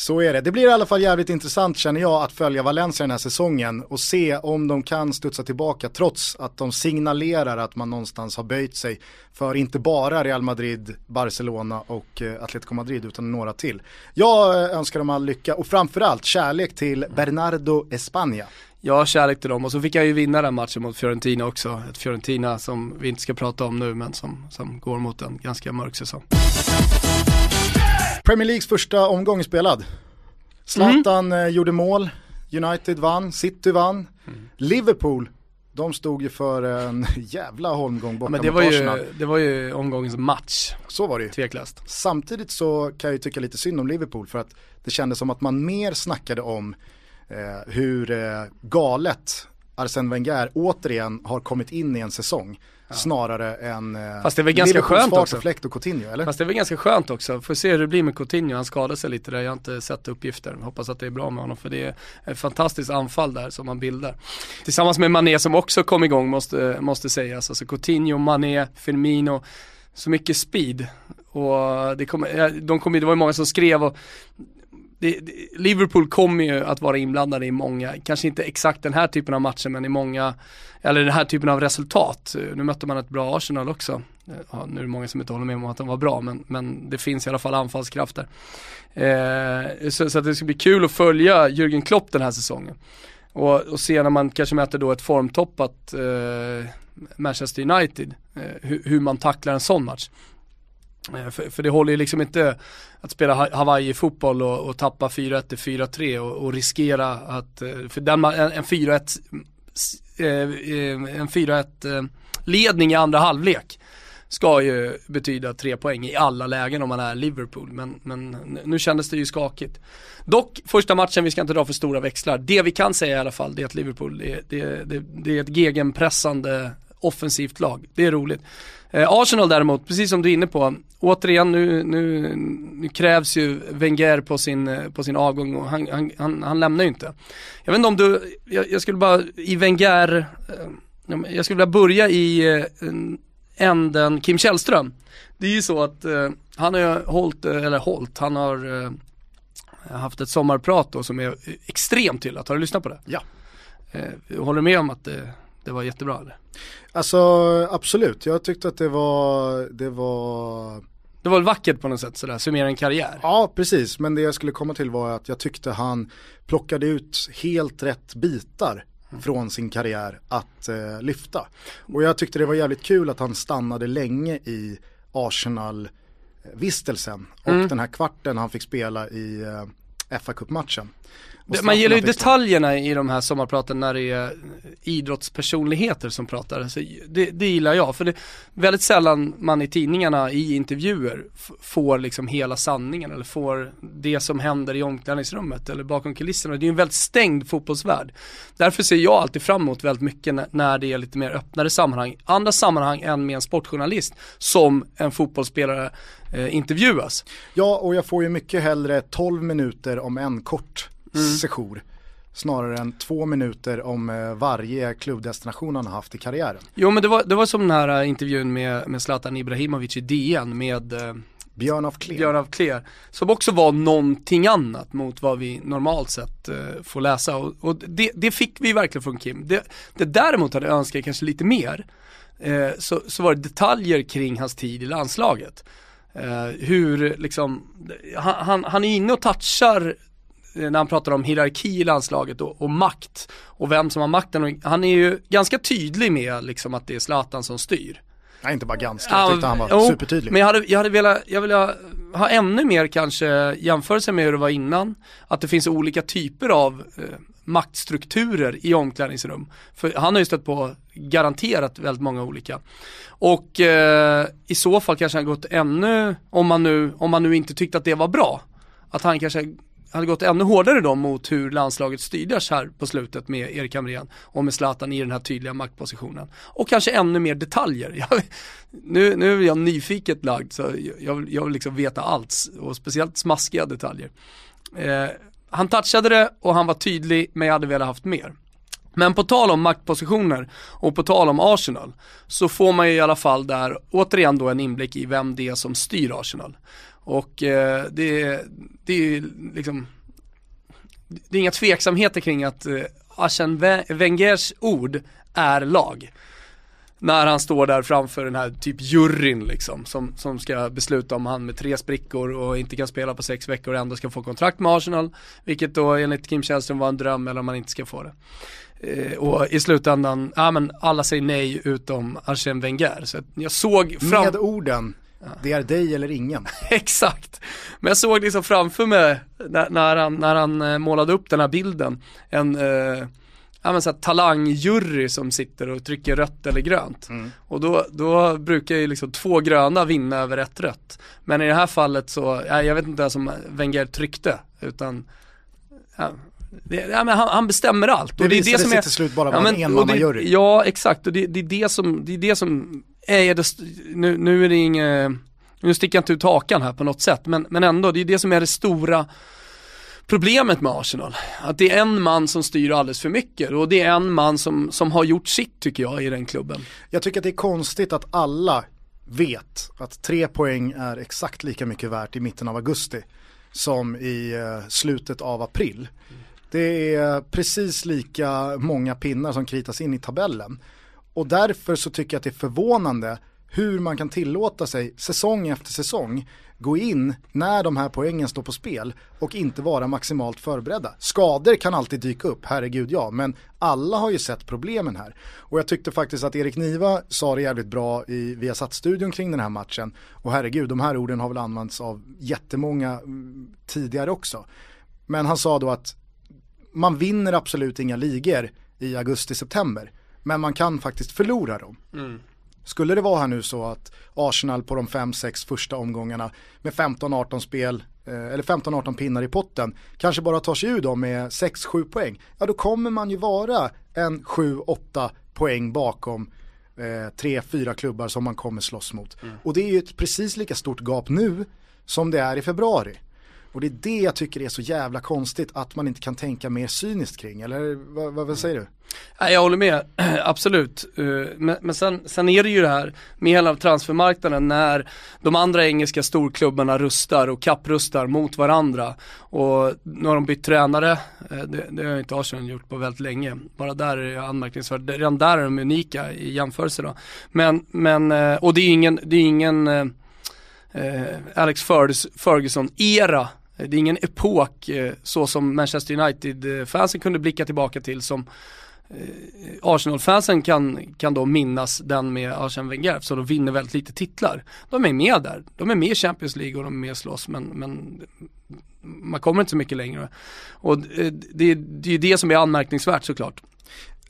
Så är det. Det blir i alla fall jävligt intressant känner jag att följa Valencia den här säsongen och se om de kan studsa tillbaka trots att de signalerar att man någonstans har böjt sig för inte bara Real Madrid, Barcelona och eh, Atletico Madrid utan några till. Jag eh, önskar dem all lycka och framförallt kärlek till Bernardo España. Ja, kärlek till dem och så fick jag ju vinna den matchen mot Fiorentina också. Ett Fiorentina som vi inte ska prata om nu men som, som går mot en ganska mörk säsong. Premier Leagues första omgång spelad. Zlatan mm. gjorde mål, United vann, City vann, mm. Liverpool de stod ju för en *laughs* jävla holmgång borta Men det var, ju, det var ju omgångens match. Så var det ju. Tveklöst. Samtidigt så kan jag ju tycka lite synd om Liverpool för att det kändes som att man mer snackade om eh, hur eh, galet Arsene Wenger återigen har kommit in i en säsong. Ja. Snarare än eh, Fast det är väl ganska skönt också. Och Fläkt och Coutinho, eller? Fast det är väl ganska skönt också. Får se hur det blir med Coutinho. Han skadade sig lite där. Jag har inte sett uppgifter. Hoppas att det är bra med honom. För det är ett fantastiskt anfall där som han bildar. Tillsammans med Mané som också kom igång måste, måste sägas. Alltså Coutinho, Mané, Firmino. Så mycket speed. Och det, kom, de kom, det var ju många som skrev och det, det, Liverpool kommer ju att vara inblandade i många, kanske inte exakt den här typen av matcher men i många, eller den här typen av resultat. Nu mötte man ett bra Arsenal också. Ja, nu är det många som inte håller med om att de var bra men, men det finns i alla fall anfallskrafter. Eh, så, så att det ska bli kul att följa Jürgen Klopp den här säsongen. Och, och se när man kanske möter då ett formtoppat eh, Manchester United, eh, hur, hur man tacklar en sån match. Eh, för, för, det håller ju liksom inte att spela Hawaii-fotboll och, och tappa 4-1 till 4-3 och, och, riskera att, eh, för den, en, en 4-1 eh, en 4-1 ledning i andra halvlek ska ju betyda tre poäng i alla lägen om man är Liverpool. Men, men nu kändes det ju skakigt. Dock, första matchen, vi ska inte dra för stora växlar. Det vi kan säga i alla fall, det är att Liverpool, det, det, det, det är ett gegenpressande offensivt lag. Det är roligt. Eh, Arsenal däremot, precis som du är inne på, återigen nu, nu, nu krävs ju Wenger på sin, eh, på sin avgång och han, han, han, han lämnar ju inte. Jag vet inte om du, jag, jag skulle bara i Wenger, eh, jag skulle vilja börja i änden Kim Källström. Det är ju så att han har ju hållit, eh, eller hållit, han har haft ett sommarprat då som är extremt hyllat. Har du lyssnat på det? Ja. håller du med om att det, det var jättebra eller? Alltså absolut, jag tyckte att det var, det var det var väl vackert på något sätt sådär, summera en karriär. Ja precis, men det jag skulle komma till var att jag tyckte han plockade ut helt rätt bitar mm. från sin karriär att eh, lyfta. Och jag tyckte det var jävligt kul att han stannade länge i Arsenal-vistelsen och mm. den här kvarten han fick spela i eh, fa Cup-matchen. Man gillar ju detaljerna i de här sommarpraten när det är idrottspersonligheter som pratar. Så det, det gillar jag, för det är väldigt sällan man i tidningarna i intervjuer får liksom hela sanningen eller får det som händer i omklädningsrummet eller bakom kulisserna. Det är ju en väldigt stängd fotbollsvärld. Därför ser jag alltid fram emot väldigt mycket när det är lite mer öppnare sammanhang. Andra sammanhang än med en sportjournalist som en fotbollsspelare eh, intervjuas. Ja, och jag får ju mycket hellre 12 minuter om en kort mm. sejour. Snarare än två minuter om eh, varje klubbdestination han har haft i karriären. Jo men det var, det var som den här eh, intervjun med, med Zlatan Ibrahimovic i DN med eh, Björn af Kler. Björn af Kler. Som också var någonting annat mot vad vi normalt sett eh, får läsa. Och, och det, det, fick vi verkligen från Kim. Det, det däremot hade önskat kanske lite mer. Eh, så, så var det detaljer kring hans tid i landslaget. Hur liksom, han, han, han är inne och touchar när han pratar om hierarki i landslaget och, och, makt och vem som har makten. Han är ju ganska tydlig med liksom att det är Zlatan som styr. Nej inte bara ganska, jag tyckte han var oh, supertydlig. Men jag hade, jag hade velat, jag vill ha ännu mer kanske jämförelse med hur det var innan. Att det finns olika typer av eh, maktstrukturer i omklädningsrum. För han har ju stött på garanterat väldigt många olika. Och eh, i så fall kanske han gått ännu, om man, nu, om man nu inte tyckte att det var bra, att han kanske hade gått ännu hårdare då mot hur landslaget styrdes här på slutet med Erik Hamrén och med Zlatan i den här tydliga maktpositionen. Och kanske ännu mer detaljer. *laughs* Jag, nu, nu är jag nyfiket lagd så jag, vill, jag vill liksom veta allt och speciellt smaskiga detaljer. Eh, han touchade det och han var tydlig men jag hade velat haft mer. Men på tal om maktpositioner och på tal om Arsenal så får man ju i alla fall där återigen då en inblick i vem det är som styr Arsenal. Och eh, det, det är liksom det är inga tveksamheter kring att eh, Arsene Wengers ord är lag. När han står där framför den här typ juryn liksom som, som ska besluta om han med tre sprickor och inte kan spela på sex veckor och ändå ska få kontrakt med Arsenal. Vilket då enligt Kim Källström var en dröm eller om han inte ska få det. Eh, och i slutändan, ja men alla säger nej utom Arsene Wenger. Så jag såg fram... Med orden, det är dig eller ingen. *laughs* Exakt. Men jag såg liksom framför mig när, när, han, när han eh, målade upp den här bilden, en eh, ja, men så här, talangjury som sitter och trycker rött eller grönt. Mm. Och då, då brukar ju liksom två gröna vinna över ett rött. Men i det här fallet så, ja, jag vet inte ens om Wenger tryckte, utan ja, det, ja, han, han, bestämmer allt. Det, och det är det som är, till slut bara ja, en enmannajury. Ja, exakt. Och det, det, är det som, det är det som Eh, är det, nu, nu är det inget, nu sticker jag inte ut hakan här på något sätt, men, men ändå, det är det som är det stora problemet med Arsenal. Att det är en man som styr alldeles för mycket och det är en man som, som har gjort sitt tycker jag i den klubben. Jag tycker att det är konstigt att alla vet att tre poäng är exakt lika mycket värt i mitten av augusti som i eh, slutet av april. Det är precis lika många pinnar som kritas in i tabellen. Och därför så tycker jag att det är förvånande hur man kan tillåta sig säsong efter säsong gå in när de här poängen står på spel och inte vara maximalt förberedda. Skador kan alltid dyka upp, herregud ja, men alla har ju sett problemen här. Och jag tyckte faktiskt att Erik Niva sa det jävligt bra i Viasat-studion kring den här matchen. Och herregud, de här orden har väl använts av jättemånga mm, tidigare också. Men han sa då att man vinner absolut inga ligor i augusti-september. Men man kan faktiskt förlora dem. Mm. Skulle det vara här nu så att Arsenal på de 5-6 första omgångarna med 15-18 spel eh, eller 15-18 pinnar i potten kanske bara tar sig ur dem med 6-7 poäng. Ja då kommer man ju vara en 7-8 poäng bakom eh, tre, fyra klubbar som man kommer slåss mot. Mm. Och det är ju ett precis lika stort gap nu som det är i februari. Och det är det jag tycker är så jävla konstigt att man inte kan tänka mer cyniskt kring, eller vad, vad, vad säger du? Jag håller med, *clears throat* absolut. Eh, men, men sen, sen, är det ju det här med hela transfermarknaden när de andra engelska storklubbarna rustar och kapprustar mot varandra. Och nu har de bytt tränare, eh, det, det har inte Arsenal gjort på väldigt länge. Bara där är det anmärkningsvärt, redan där är de unika i jämförelse då. Men, men eh, och det är ingen, det är ingen Alex Ferguson-era det är ingen epok eh, så som Manchester United-fansen kunde blicka tillbaka till som eh, Arsenal-fansen kan, kan då minnas den med Arsene Wenger, så de vinner väldigt lite titlar. De är med där, de är med i Champions League och de är med och slåss men, men man kommer inte så mycket längre. Och eh, det, det är ju det som är anmärkningsvärt såklart.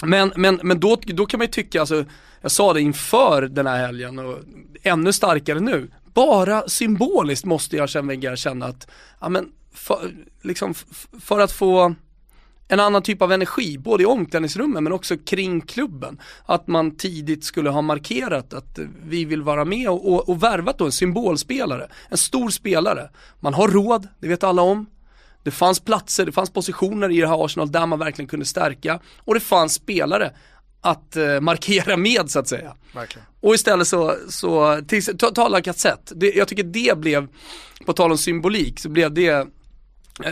Men, men, men då, då kan man ju tycka, alltså, jag sa det inför den här helgen och ännu starkare nu, bara symboliskt måste jag Wenger känna att, ja men, för, liksom, för att få en annan typ av energi, både i omklädningsrummen men också kring klubben. Att man tidigt skulle ha markerat att vi vill vara med och, och, och värvat då en symbolspelare, en stor spelare. Man har råd, det vet alla om. Det fanns platser, det fanns positioner i det här Arsenal där man verkligen kunde stärka och det fanns spelare att eh, markera med så att säga. Verkligen. Och istället så, så till, ta, ta Lacazette, jag tycker det blev, på tal om symbolik, så blev det eh,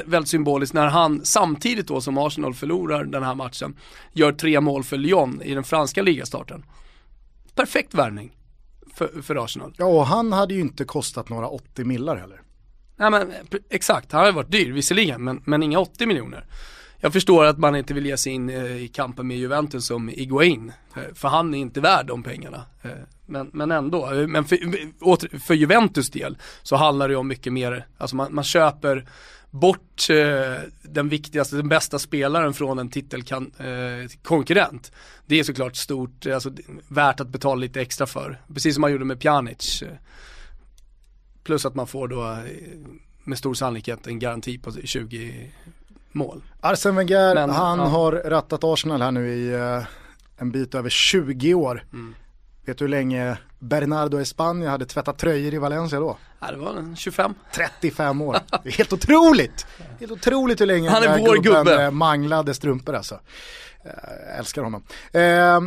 väldigt symboliskt när han samtidigt då som Arsenal förlorar den här matchen gör tre mål för Lyon i den franska ligastarten. Perfekt värvning för, för Arsenal. Ja och han hade ju inte kostat några 80 millar heller. Nej men exakt, han har varit dyr visserligen men, men inga 80 miljoner jag förstår att man inte vill ge sig in eh, i kampen med Juventus som Iguain. Eh, för han är inte värd de pengarna. Eh, men, men ändå, men för, för Juventus del så handlar det om mycket mer, alltså man, man köper bort den viktigaste, den bästa spelaren från en titelkonkurrent. det är såklart stort, alltså värt att betala lite extra för. Precis som man gjorde med Pjanic. plus att man får då med stor sannolikhet en garanti på 20 mål. Arsene Wenger, Men, han ja. har rattat Arsenal här nu i uh, en bit över 20 år. Mm. Vet du hur länge Bernardo Espana hade tvättat tröjor i Valencia då? Ja, det var 25. 35 år. Det är helt otroligt! Helt otroligt hur länge han är vår gubbe. Eh, manglade strumpor alltså. Jag älskar honom. Eh,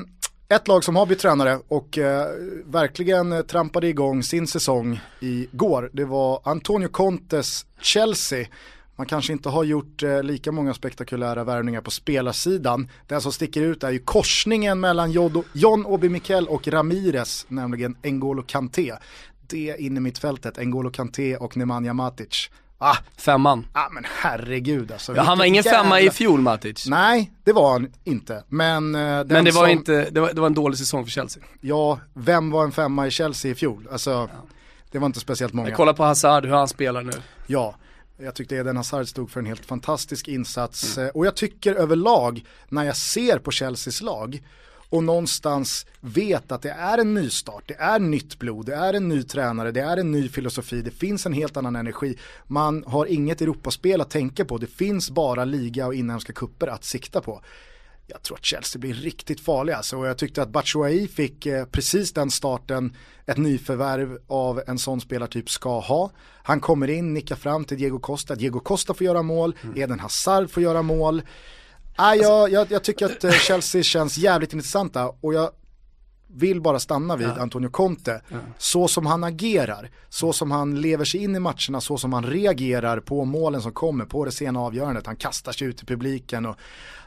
ett lag som har bytt tränare och eh, verkligen trampade igång sin säsong igår, det var Antonio Contes Chelsea Man kanske inte har gjort eh, lika många spektakulära värvningar på spelarsidan. Den som sticker ut är ju korsningen mellan Jodo, John Obi Mikel och Ramirez, nämligen N'Golo Kanté. Det inne i mittfältet, N'Golo Kanté och Nemanja Matic. Ah, Femman. ah men herregud alltså. Ja, han var ingen Vilken femma i jävla- fjol Matic. Nej, det var han inte. Men, eh, Men det var som, inte, det var, det var en dålig säsong för Chelsea. Ja, vem var en femma i Chelsea i fjol? Alltså, det var inte speciellt många. Men kolla på Hazard, hur han spelar nu. Ja, jag tyckte Eden Hazard stod för en helt fantastisk insats. Eh, Och jag tycker överlag, när jag ser på Chelseas lag och någonstans vet att det är en nystart, det är nytt blod, det är en ny tränare, det är en ny filosofi, det finns en helt annan energi. Man har inget Europaspel att tänka på, det finns bara liga och inhemska kupper att sikta på. Jag tror att Chelsea blir riktigt farliga alltså. och jag tyckte att Batshuayi fick eh, precis den starten ett nyförvärv av en sån spelartyp ska ha. Han kommer in, nickar fram till Diego Costa, Diego Costa får göra mål, Eden Hazard får göra mål. Ah, jag, jag, jag tycker att eh, Chelsea känns jävligt intressanta och jag vill bara stanna vid Antonio Conte. Så som han agerar, så som han lever sig in i matcherna, så som han reagerar på målen som kommer, på det sena avgörandet. Han kastar sig ut i publiken och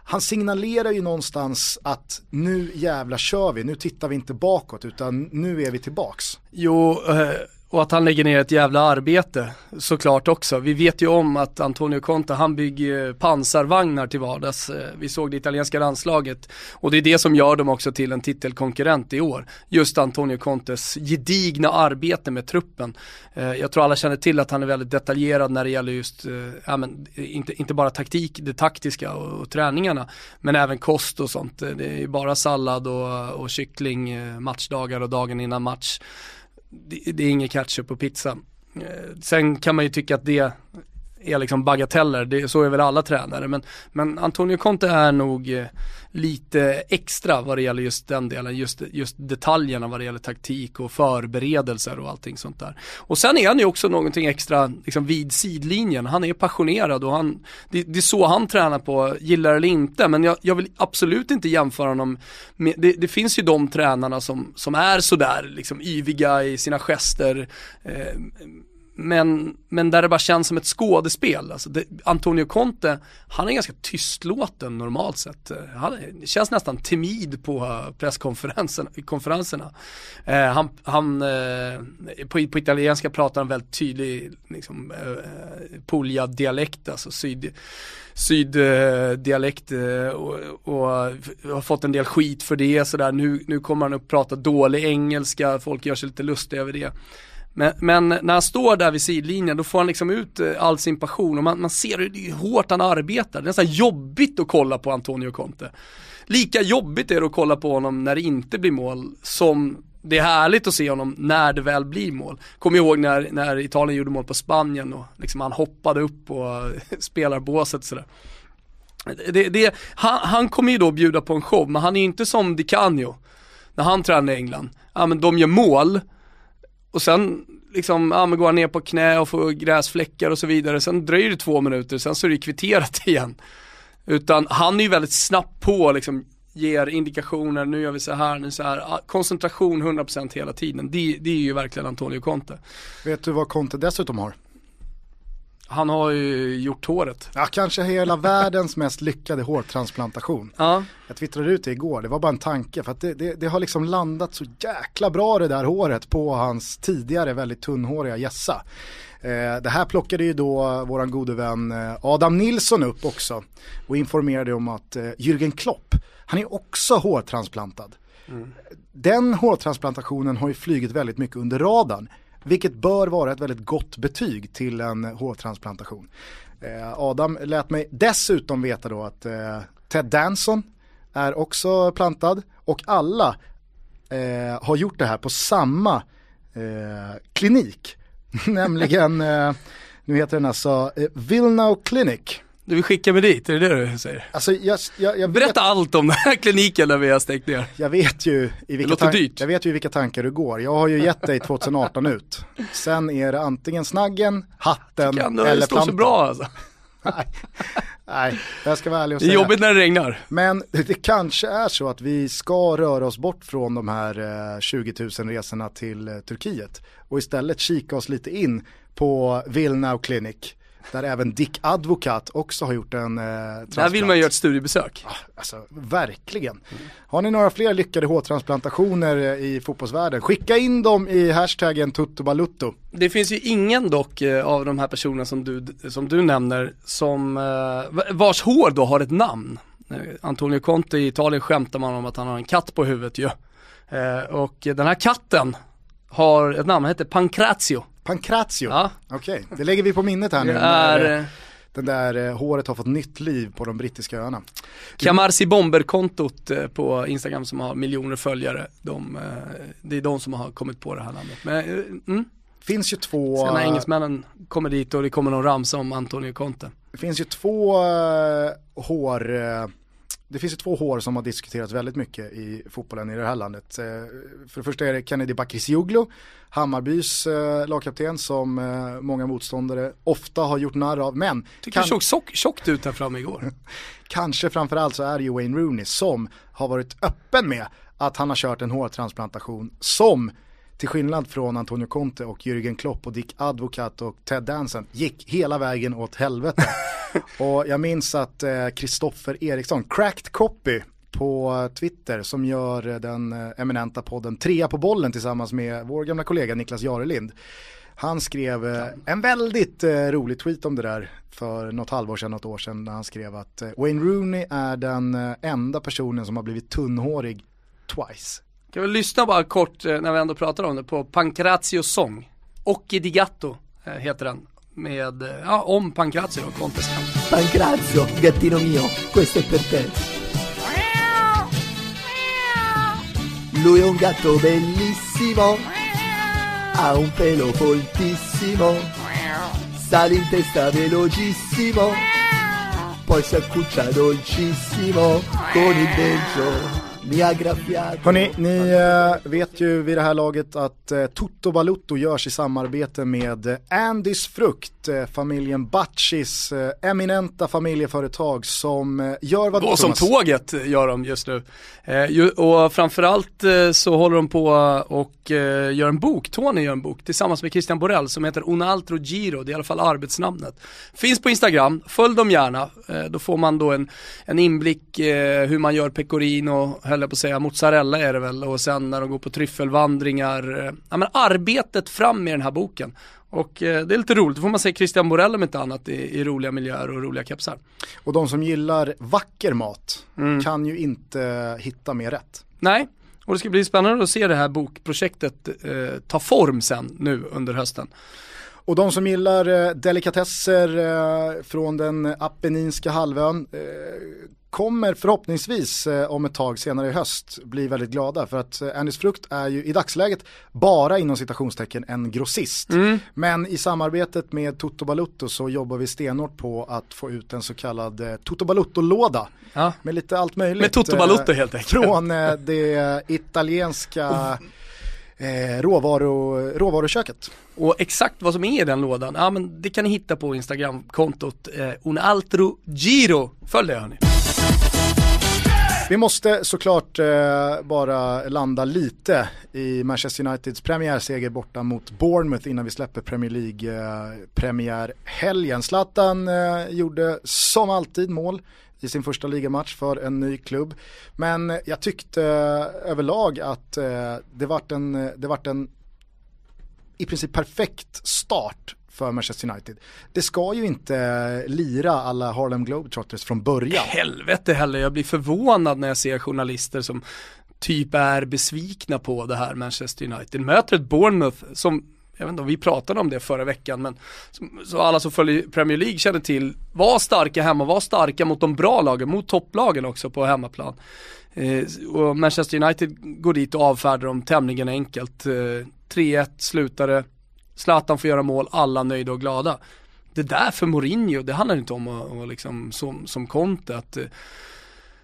han signalerar ju någonstans att nu jävla kör vi, nu tittar vi inte bakåt utan nu är vi tillbaks. Jo, eh, och att han lägger ner ett jävla arbete såklart också. Vi vet ju om att Antonio Conte, han bygger pansarvagnar till vardags. Eh, vi såg det italienska landslaget och det är det som gör dem också till en titelkonkurrent i år. Just Antonio Contes gedigna arbete med truppen. Eh, jag tror alla känner till att han är väldigt detaljerad när det gäller just, eh, ja, men, inte, inte bara taktik, det taktiska och, och träningarna, men även kost och sånt. Det är ju bara sallad och, och kyckling matchdagar och dagen innan match det, det är ingen ketchup på pizza. Eh, sen kan man ju tycka att det är liksom bagateller, det, så är väl alla tränare. Men, men Antonio Conte är nog eh, lite extra vad det gäller just den delen, just, just detaljerna vad det gäller taktik och förberedelser och allting sånt där. Och sen är han ju också någonting extra liksom vid sidlinjen, han är passionerad och han, det, det är så han tränar på, gillar eller inte, men jag, jag vill absolut inte jämföra honom med, det, det finns ju de tränarna som, som är sådär liksom yviga i sina gester, eh, men, men där det bara känns som ett skådespel. Alltså det, Antonio Conte, han är ganska tystlåten normalt sett. Han är, känns nästan timid på presskonferenserna. Eh, han, han eh, på, på italienska pratar han väldigt tydlig liksom, eh, Puglia-dialekt, alltså syd, syddialekt eh, och, och har fått en del skit för det sådär. Nu, nu kommer han upp och pratar dålig engelska, folk gör sig lite lustiga över det. Men, men när han står där vid sidlinjen då får han liksom ut eh, all sin passion och man, man ser hur hårt han arbetar. Det är nästan jobbigt att kolla på Antonio Conte. Lika jobbigt är det att kolla på honom när det inte blir mål som det är härligt att se honom när det väl blir mål. Kommer ihåg när, när Italien gjorde mål på Spanien och liksom han hoppade upp på eh, *laughs* spelarbåset sådär. Det, det, han, han kommer ju då bjuda på en show, men han är ju inte som Di Canio när han tränar i England. Ja men de gör mål och sen liksom, ja men går han ner på knä och får gräsfläckar och så vidare. Sen dröjer det två minuter, sen så är det kvitterat *laughs* igen. Utan han är ju väldigt snabbt på liksom, ger indikationer, nu gör vi så här, nu så här. Koncentration 100% hela tiden. Det, det är ju verkligen Antonio Conte. Vet du vad Conte dessutom har? Han har ju gjort håret. Ja, kanske hela världens mest lyckade hårtransplantation. Ja, Jag twittrade ut det igår, det var bara en tanke för att det, det, det har liksom landat så jäkla bra det där håret på hans tidigare väldigt tunnhåriga gässa. Eh, det här plockade ju då våran gode vän eh, Adam Nilsson upp också och informerade om att eh, Jürgen Klopp, han är också hårtransplantad. Den hårtransplantationen har ju flugit väldigt mycket under radarn. Vilket bör vara ett väldigt gott betyg till en hårtransplantation. Eh, Adam lät mig dessutom veta då att eh, Ted Danson är också plantad och alla eh, har gjort det här på samma eh, klinik. *laughs* Nämligen, eh, nu heter den alltså eh, Vilnau Clinic du vill skicka mig dit, är det det du säger? Alltså jag, jag, jag vet Berätta allt om den här kliniken där vi har stängt ner. jag vet ju i vilka, tan- jag vet ju i vilka tankar du går. Jag har ju gett dig 2018 ut. Sen är det antingen snaggen, hatten Kan det eller står så plantan. bra alltså. Nej, nej, jag ska vara ärlig och Det är säga. jobbigt när det regnar. Men det kanske är så att vi ska röra oss bort från de här eh, 20 000 resorna till eh, Turkiet och istället kika oss lite in på Vilnau Clinic. Där även Dick Advokat också har gjort en eh, transplant. Där vill man göra ett studiebesök. Alltså verkligen. Har ni några fler lyckade hårtransplantationer eh, i fotbollsvärlden? Skicka in dem i hashtaggen tuttobalutto. Det finns ju ingen dock eh, av de här personerna som du, som du nämner som, eh, vars hår då har ett namn. Eh, Antonio Conte i Italien skämtar man om att han har en katt på huvudet ju. Eh, och den här katten har ett namn, han heter Pancrazio. Pancrazio. Ja. Okej, det lägger vi på minnet här nu. Är eh, eh, Den där eh, håret har fått nytt liv på de brittiska öarna. Kamarsi Bomber-kontot på Instagram som har miljoner följare. De, det är de som har kommit på det här namnet. Men, mm. finns ju två, Sen när engelsmännen kommer dit och det kommer någon ramsa om Antonio Conte. det finns ju två hår, det finns ju två hår som har diskuterats väldigt mycket i fotbollen i det här landet. Eh, för det första är det Kennedy Bakircioglu, Hammarbys eh, lagkapten som eh, många motståndare ofta har gjort narr av. Men Tycker det såg tjock, tjockt ut här framme igår. *laughs* kanske framförallt så är det ju Wayne Rooney som har varit öppen med att han har kört en hårtransplantation som till skillnad från Antonio Conte och Jürgen Klopp och Dick Advocat och Ted Danson gick hela vägen åt helvete. *laughs* och jag minns att Kristoffer Eriksson, Cracked Copy på Twitter som gör eh, den eh, eminenta podden Trea på bollen tillsammans med vår gamla kollega Niklas Jarelind. Han skrev eh, en väldigt eh, rolig tweet om det där för något halvår sedan, något år sedan när han skrev att eh, Wayne Rooney är den eh, enda personen som har blivit tunnhårig twice. Kan vi lyssna bara kort eh, när vi ändå pratar om det på Pancrazios sång. Occhi di gatto eh, heter den. Med, eh, ja, om Pancrazio och Contes kamp. Pancrazio, gattino mio, questo è per te. Lui è un gatto bellissimo, ha un pelo foltissimo, sale in testa velocissimo, poi si accuccia dolcissimo con il dentro Hörni, ni eh, vet ju vid det här laget att eh, Toto Balutto görs i samarbete med eh, Andys Frukt, eh, familjen Batchis eh, eminenta familjeföretag som eh, gör vad Och som Thomas? tåget gör de just nu. Eh, ju, och framförallt eh, så håller de på och gör en bok, Tony gör en bok tillsammans med Christian Borell som heter Un altro giro, det är i alla fall arbetsnamnet. Finns på Instagram, följ dem gärna, då får man då en, en inblick hur man gör pecorino, höll jag på att säga, mozzarella är det väl, och sen när de går på tryffelvandringar, eh, ja men arbetet fram med den här boken. Och eh, det är lite roligt, då får man se Christian Borell om inte annat i, i roliga miljöer och roliga kepsar. Och de som gillar vacker mat kan ju inte hitta mer rätt. Nej, och det ska bli spännande att se det här bokprojektet eh, ta form sen nu under hösten. Och de som gillar eh, delikatesser eh, från den Apenninska halvön eh, kommer förhoppningsvis eh, om ett tag senare i höst bli väldigt glada för att eh, Andys Frukt är ju i dagsläget bara inom citationstecken en grossist. Men i samarbetet med Toto Balutto så jobbar vi stenhårt på att få ut en så kallad eh, Toto Balutto-låda Ja. med lite allt möjligt. Med Toto Balutto helt enkelt. Från det italienska eh, råvaru, råvaruköket. Och exakt vad som är i den lådan, ja men det kan ni hitta på Instagramkontot eh, Un altro giro. Följ det hörni. Vi måste såklart eh, bara landa lite i Manchester Uniteds premiärseger borta mot Bournemouth innan vi släpper Premier League eh, premiärhelgen. Zlatan eh, gjorde som alltid mål i sin första ligamatch för en ny klubb. Men jag tyckte eh, överlag att eh, det vart en, det vart en i princip perfekt start för Manchester United. Det ska ju inte lira alla Harlem Globetrotters från början. Helvete heller, jag blir förvånad när jag ser journalister som typ är besvikna på det här Manchester United. Möter ett Bournemouth som, jag vet inte om vi pratade om det förra veckan, men som, så alla som följer Premier League känner till, var starka hemma, var starka mot de bra lagen, mot topplagen också på hemmaplan. Eh, och Manchester United går dit och avfärdar dem tämligen enkelt. Eh, 3-1 slutade, Zlatan får göra mål, alla nöjda och glada. Det där för Mourinho, det handlar inte om att, att liksom, som, som Conte, att eh,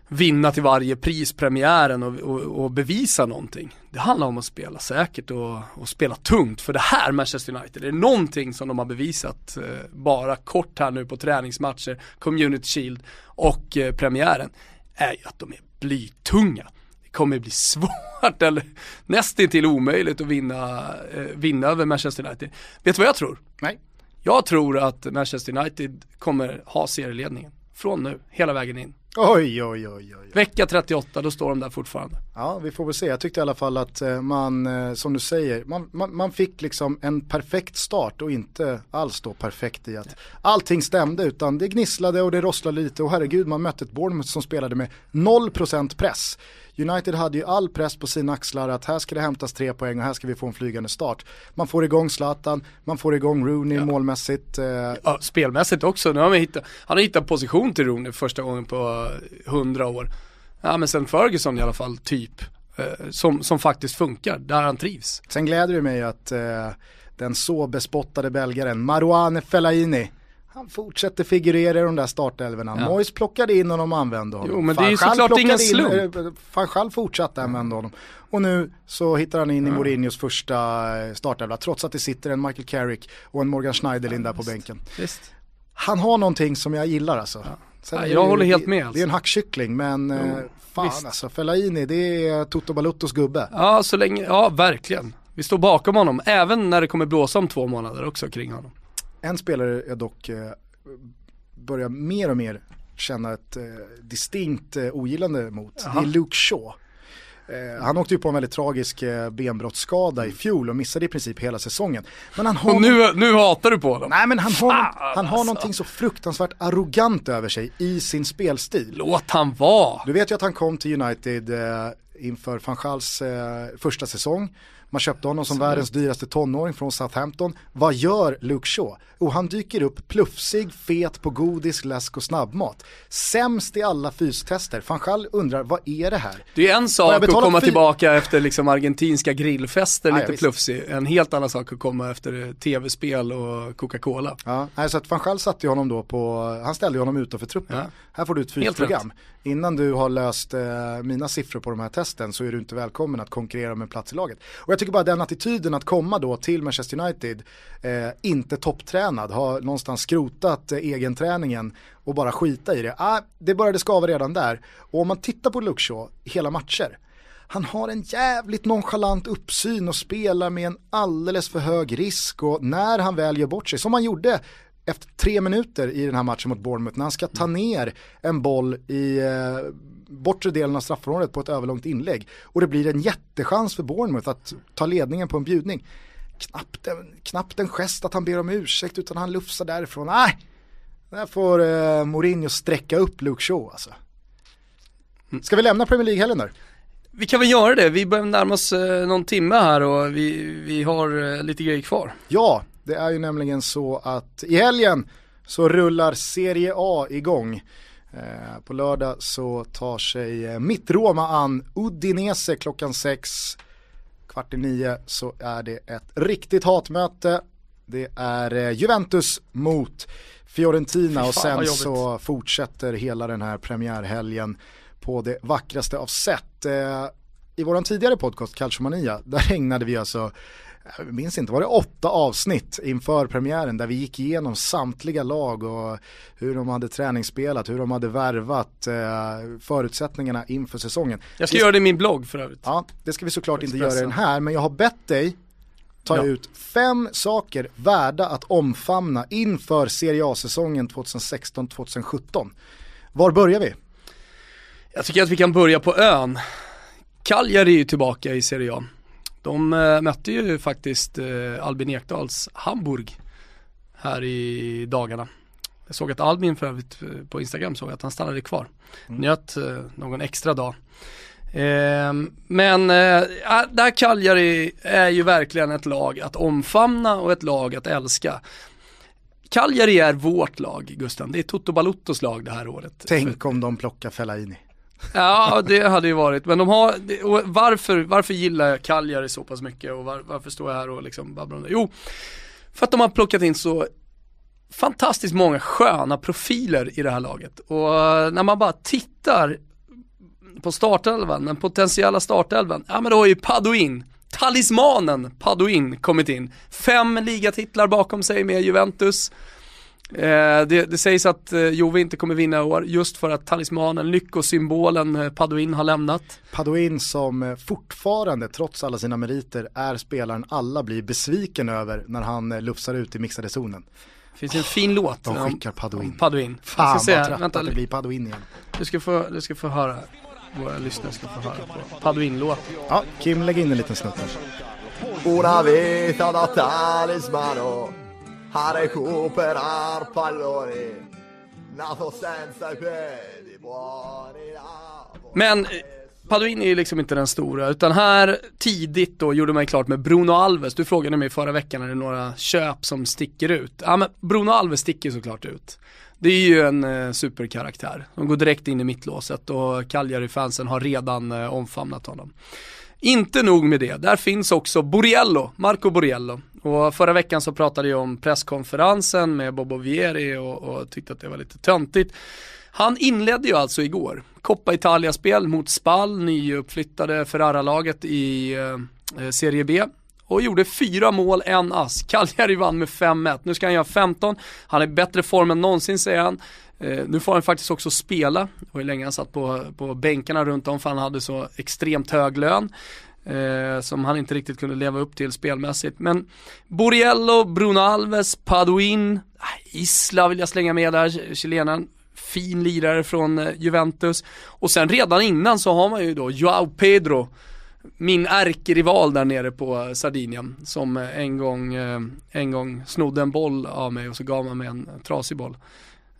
vinna till varje pris premiären och, och, och bevisa någonting. Det handlar om att spela säkert och, och spela tungt. För det här Manchester United, det är någonting som de har bevisat eh, bara kort här nu på träningsmatcher, Community Shield och eh, premiären, är ju att de är blytunga. Kommer bli *laughs* svårt eller nästintill omöjligt att vinna, eh, vinna över Manchester United. Vet du vad jag tror? Nej. Jag tror att Manchester United kommer ha serieledningen från nu, hela vägen in. Oj, oj, oj, oj. Vecka 38, då står de där fortfarande. Ja, vi får väl se. Jag tyckte i alla fall att eh, man, eh, som du säger, man, man, man fick liksom en perfekt start och inte alls då perfekt i att allting stämde utan det gnisslade och det rosslade lite och herregud man mötte ett Bournemouth som spelade med 0% press. United hade ju all press på sina axlar att här ska det hämtas tre poäng och här ska vi få en flygande start. Man får igång Zlatan, man får igång Rooney ja. målmässigt. Eh. Ja, spelmässigt också, nu har vi hittat, han har hittat position till Rooney första gången på hundra år. Ja men sen Ferguson i alla fall, typ. Eh, som, som faktiskt funkar, där han trivs. Sen gläder det mig att eh, den så bespottade belgaren Marouane Fellaini han fortsätter figurera i de där startelvorna. Ja. Mois plockade in honom och använde honom. Jo men det är ju såklart ingen slump. Fanchal eh, fortsatte använda honom. Och nu så hittar han in i Mourinhos första eh, startelva trots att det sitter en Michael Carrick och en Morgan Schneiderlin ja, där på bänken. Visst. Han har någonting som jag gillar alltså. Ja. Jag håller helt med. Alltså. Det är en hackkyckling men jo, eh, fan visst. alltså, Fellaini det är Toto Baluttos gubbe. Ja, så länge, ja verkligen. Vi står bakom honom, även när det kommer blåsa om två månader också kring honom. En spelare jag dock eh, börjar mer och mer känna ett eh, distinkt eh, ogillande mot, Aha. det är Luke Shaw. Eh, han åkte ju på en väldigt tragisk eh, benbrottsskada i fjol och missade i princip hela säsongen. Men han har och nu, nu hatar du på honom? Nej men han har, Fan, han har alltså. någonting så fruktansvärt arrogant över sig i sin spelstil. Låt han vara! Du vet ju att han kom till United eh, inför van Schals eh, första säsong. Man köpte honom som världens dyraste tonåring från Southampton. Vad gör Luke Shaw? Och han dyker upp plufsig, fet på godis, läsk och snabbmat. Sämst i alla fystester. Fanchal undrar, vad är det här? Det är en sak att komma tillbaka efter liksom argentinska grillfester, lite plufsig. En helt annan sak att komma efter tv-spel och Coca-Cola. Ja, så att Fanchal satte honom då på, han ställde honom utanför truppen. Ja. Här får du ett fysprogram. Innan du har löst eh, mina siffror på de här testen så är du inte välkommen att konkurrera med plats i laget. Och jag tycker bara den attityden att komma då till Manchester United, eh, inte topptränad, har någonstans skrotat eh, egenträningen och bara skita i det. Ah, det började skava redan där. Och om man tittar på Luxo hela matcher, han har en jävligt nonchalant uppsyn och spelar med en alldeles för hög risk och när han väl gör bort sig, som han gjorde efter tre minuter i den här matchen mot Bournemouth när han ska ta ner en boll i eh, bortre delen av straffområdet på ett överlångt inlägg och det blir en jättechans för Bournemouth att ta ledningen på en bjudning. Knappt en, knappt en gest att han ber om ursäkt utan han lufsar därifrån. Nej, där får eh, Mourinho sträcka upp Luke Shaw alltså. Ska vi lämna Premier League-helgen där? Vi kan väl göra det, vi börjar närma oss eh, någon timme här och vi, vi har eh, lite grejer kvar. Ja, det är ju nämligen så att i helgen så rullar Serie A igång. Eh, på lördag så tar sig eh, mitt Roma an Udinese klockan sex. Kvart i nio så är det ett riktigt hatmöte. Det är eh, Juventus mot Fiorentina och sen så fortsätter hela den här premiärhelgen på det vackraste av sätt. I våran tidigare podcast Calciomania, där *laughs* ägnade vi alltså jag minns inte, var det åtta avsnitt inför premiären där vi gick igenom samtliga lag och hur de hade träningsspelat, hur de hade värvat, eh, förutsättningarna inför säsongen. Jag ska det, göra det i min blogg för övrigt. Ja, det ska vi såklart inte göra i den här, men jag har bett dig ta ja. ut fem saker värda att omfamna inför Serie A-säsongen 2016-2017. Var börjar vi? Jag tycker att vi kan börja på ön. Cagliari är ju tillbaka i Serie A. De äh, mötte ju faktiskt äh, Albin Ekdals Hamburg här i dagarna. Jag såg att Albin för övrigt eh, på Instagram såg att han stannade kvar. Mm. Njöt äh, någon extra dag. Eh, men eh, det här Cagliari är ju verkligen ett lag att omfamna och ett lag att älska. Cagliari är vårt lag, Gusten. Det är Toto Baluttos lag det här året. Tänk om de plockar Fellaini. Ja, det hade ju varit. Men de har, varför, varför gillar jag Cagliari så pass mycket och var, varför står jag här och liksom babblar om det? Jo, för att de har plockat in så fantastiskt många sköna profiler i det här laget. Och eh, när man bara tittar på startelvan, den potentiella startelvan, ja men då har ju Padoin, talismanen Padoin kommit in. Fem ligatitlar bakom sig med Juventus. Eh, det, det sägs att eh, Juve inte kommer vinna i år just för att talismanen, lyckosymbolen eh, Paduin har lämnat. Paduin som eh, fortfarande, trots alla sina meriter, är spelaren alla blir besviken över när han eh, lufsar ut i mixade zonen. Det finns en fin låt. De om- skickar Paduin. Paduin. Jag Fan ska vad säga, trött vänta, att det blir Paduin igen. du, ska få, du ska få höra, våra lyssnare ska få höra på Paduin-låt. Ja, Kim lägg in en liten snutt här. Una vita da talismano a recuperar palloni nato senza i piedi buoni Men eh, Paduin är ju liksom inte den stora, utan här tidigt då gjorde man ju klart med Bruno Alves. Du frågade mig förra veckan, är det några köp som sticker ut? Ja men Bruno Alves sticker såklart ut. Det är ju en eh, superkaraktär. De går direkt in i mittlåset och Cagliari-fansen har redan eh, omfamnat honom. Inte nog med det, där finns också Borriello, Marco Borriello. Och förra veckan så pratade jag om presskonferensen med Bobo Vieri och, och tyckte att det var lite töntigt. Han inledde ju alltså igår Coppa Italia-spel mot Spal, nyuppflyttade Ferrara-laget i eh, eh, Serie B. Och gjorde fyra mål, en ass. *laughs* Cagliari vann med 5-1. Nu ska han göra 15. Han är i bättre form än någonsin säger han. Eh, nu får han faktiskt också spela. Det var ju länge han satt på, på bänkarna runt om för han hade så extremt hög lön. Eh, som han inte riktigt kunde leva upp till spelmässigt. Men Borriello, Bruno Alves, Paduin, ah, Isla vill jag slänga med där, chilenaren. Fin lirare från eh, Juventus. Och sen redan innan så har man ju då Joao Pedro, min ärkerival där nere på eh, Sardinien. Som eh, en gång, en gång snodde en boll av mig och så gav man mig en trasig boll.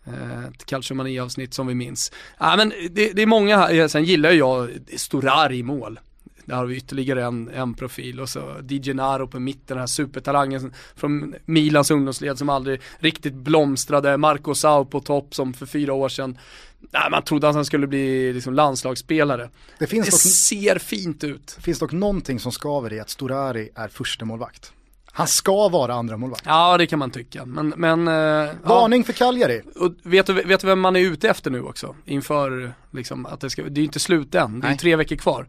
Eh, Ett Calciomani-avsnitt som vi minns. Ja, men det, det är många här, Eh, sen gillar jag Storari i mål. Där har vi ytterligare en, en profil och så Di Gennaro på mitten, den här supertalangen från Milans ungdomsled som aldrig riktigt blomstrade. Marco Sau på topp som för fyra år sedan, nej, man trodde att han skulle bli liksom landslagsspelare. Det finns, Det dock, ser fint ut. finns dock någonting som skaver i att Storari är första målvakt. Han ska vara andra målvakt. Ja det kan man tycka, men, men eh, ja. Varning för Cagliari. Och vet du, vet du vem man är ute efter nu också? Inför liksom att det ska, det är ju inte slut än, det är tre veckor kvar.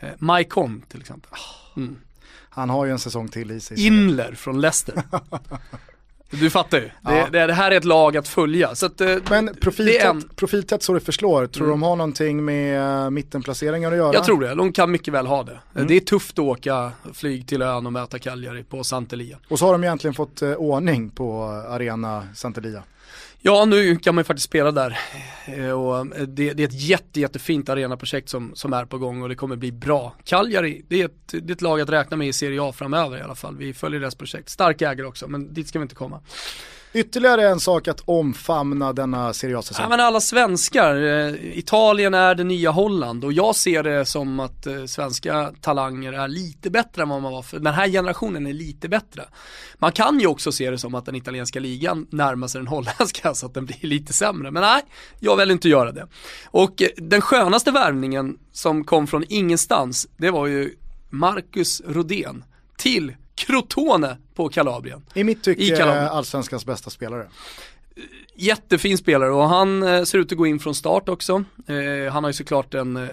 Eh, Maikon till exempel. Mm. Han har ju en säsong till i sig. Inler från Leicester. *laughs* Du fattar ju, det, Ja. det, det här är ett lag att följa. Så att, eh, Men det profiltätt, en, profiltätt så det förslår, tror du de har någonting med eh, mittenplaceringar att göra? jag tror det, de kan mycket väl ha det. Det är tufft att åka flyg till ön och möta Cagliari på Santelia. Och så har de egentligen fått eh, ordning på Arena Santelia. Ja, nu kan man ju faktiskt spela där. Eh, och eh, det, det är ett jätte, jättefint arenaprojekt som, som är på gång och det kommer bli bra. Cagliari, det är, ett, det är ett lag att räkna med i Serie A framöver i alla fall. Vi följer deras projekt. Stark ägare också, men dit ska vi inte komma. Ytterligare en sak att omfamna denna Serie A-säsong. Ja men alla svenskar, eh, Italien är det nya Holland och jag ser det som att eh, svenska talanger är lite bättre än vad man var för, den här generationen är lite bättre. Man kan ju också se det som att den italienska ligan närmar sig den holländska *laughs* så att den blir lite sämre, men nej, jag vill inte göra det. Och eh, den skönaste värvningen som kom från ingenstans, det var ju Marcus Rodén till Crotone på Kalabrien. I mitt tycke I Kalabrien. är allsvenskans bästa spelare. Jättefin spelare och han eh, ser ut att gå in från start också. Eh, han har ju såklart en, eh,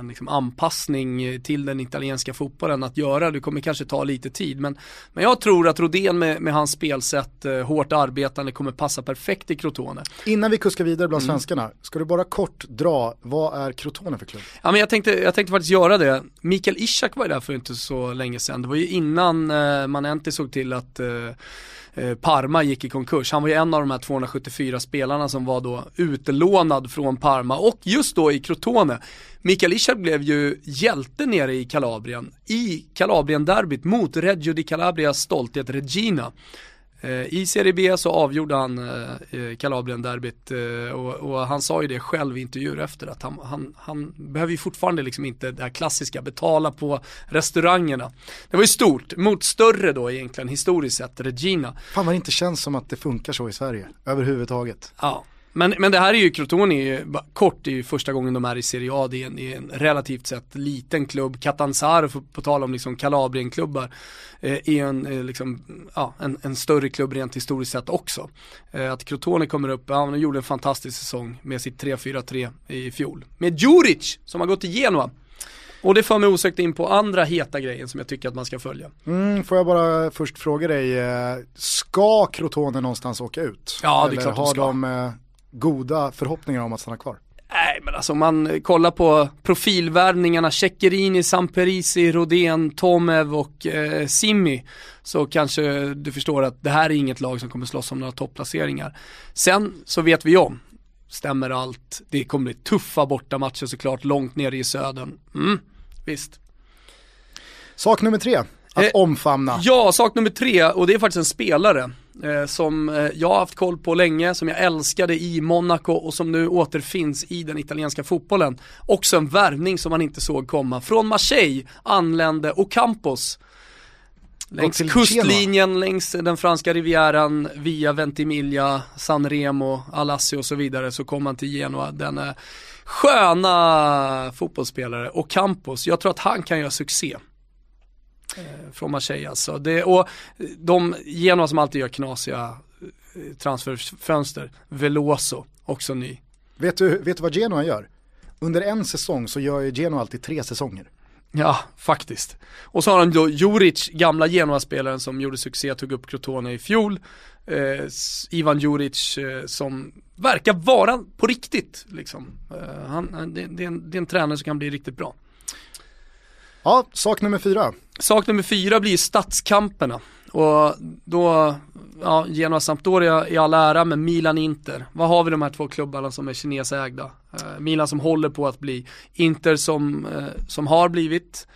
en liksom anpassning till den italienska fotbollen att göra. Det kommer kanske ta lite tid men, men jag tror att Rodén med, med hans spelsätt, eh, hårt arbetande, kommer passa perfekt i Crotone. Innan vi kuskar vidare bland Mm. svenskarna, ska du bara kort dra, vad är Crotone för klubb? Ja men jag tänkte, jag tänkte faktiskt göra det. Mikael Ishak var ju där för inte så länge sedan. Det var ju innan eh, Manenti såg till att eh, Eh, Parma gick i konkurs. Han var ju en av de här 274 spelarna som var då utelånad från Parma och just då i Crotone. Mikael Ishak blev ju hjälte nere i Kalabrien, i Kalabrien-derbyt mot Reggio di Calabrias stolthet Regina. Eh, I Serie B så avgjorde han eh, eh, Kalabrien-derbyt eh, och, och han sa ju det själv i intervjuer efter att han, han, han behöver ju fortfarande liksom inte det här klassiska betala på restaurangerna. Det var ju stort, mot större då egentligen historiskt sett, Regina. Fan vad det inte känns som att det funkar så i Sverige, överhuvudtaget. Ja. Men, men det här är ju, Crotone är ju, kort, det är ju första gången de är i Serie A, det är en, det är en relativt sett liten klubb. Catanzaro, för, på tal om liksom Kalabrien-klubbar, eh, är en, eh, liksom, ja, en, en större klubb rent historiskt sett också. Eh, att Crotone kommer upp, ja de gjorde en fantastisk säsong med sitt 3-4-3 i fjol. Med Djuric, som har gått till Genoa. Och det för mig osökt in på andra heta grejen som jag tycker att man ska följa. Mm, får jag bara först fråga dig, eh, ska Crotone någonstans åka ut? Ja, det är Eller klart de har ska. de eh, goda förhoppningar om att stanna kvar? Nej men alltså om man kollar på profilvärvningarna, Ceccherini, Samperisi, Rodén, Tomev och eh, Simmi så kanske du förstår att det här är inget lag som kommer slåss om några topplaceringar. Sen så vet vi om, stämmer allt, det kommer bli tuffa bortamatcher såklart långt nere i södern. Mm, visst. Sak nummer tre, att Eh, omfamna. Ja, sak nummer tre och det är faktiskt en spelare som eh, jag har haft koll på länge, som jag älskade i Monaco och som nu återfinns i den italienska fotbollen. Också en värvning som man inte såg komma. Från Marseille anlände Ocampos. Längs kustlinjen, längs den franska rivieran, via Ventimiglia, San Remo, Alassio och så vidare så kom han till Genoa. Den är sköna fotbollsspelare. Ocampos, jag tror att han kan göra succé eh, från Marseille alltså. Det, och de Genoa som alltid gör knasiga eh, transferfönster, Veloso, också ny. Vet, du, vet du vad Genoa gör? Under en säsong så gör ju Genoa alltid tre säsonger. Ja, faktiskt. Och så har han då Juric, gamla Genoa-spelaren som gjorde succé, tog upp Crotone i fjol. Eh, Ivan Juric eh, som verkar vara på riktigt liksom. Eh, han- det, det, är en, det är en tränare som kan bli riktigt bra. Ja, sak nummer fyra. Sak nummer fyra blir stadskamperna. Och då, ja, Genoa Sampdoria i all ära, men Milan Inter. Vad har vi de här två klubbarna som är kinesägda? Eh, Milan som håller på att bli, Inter som, eh, som har blivit.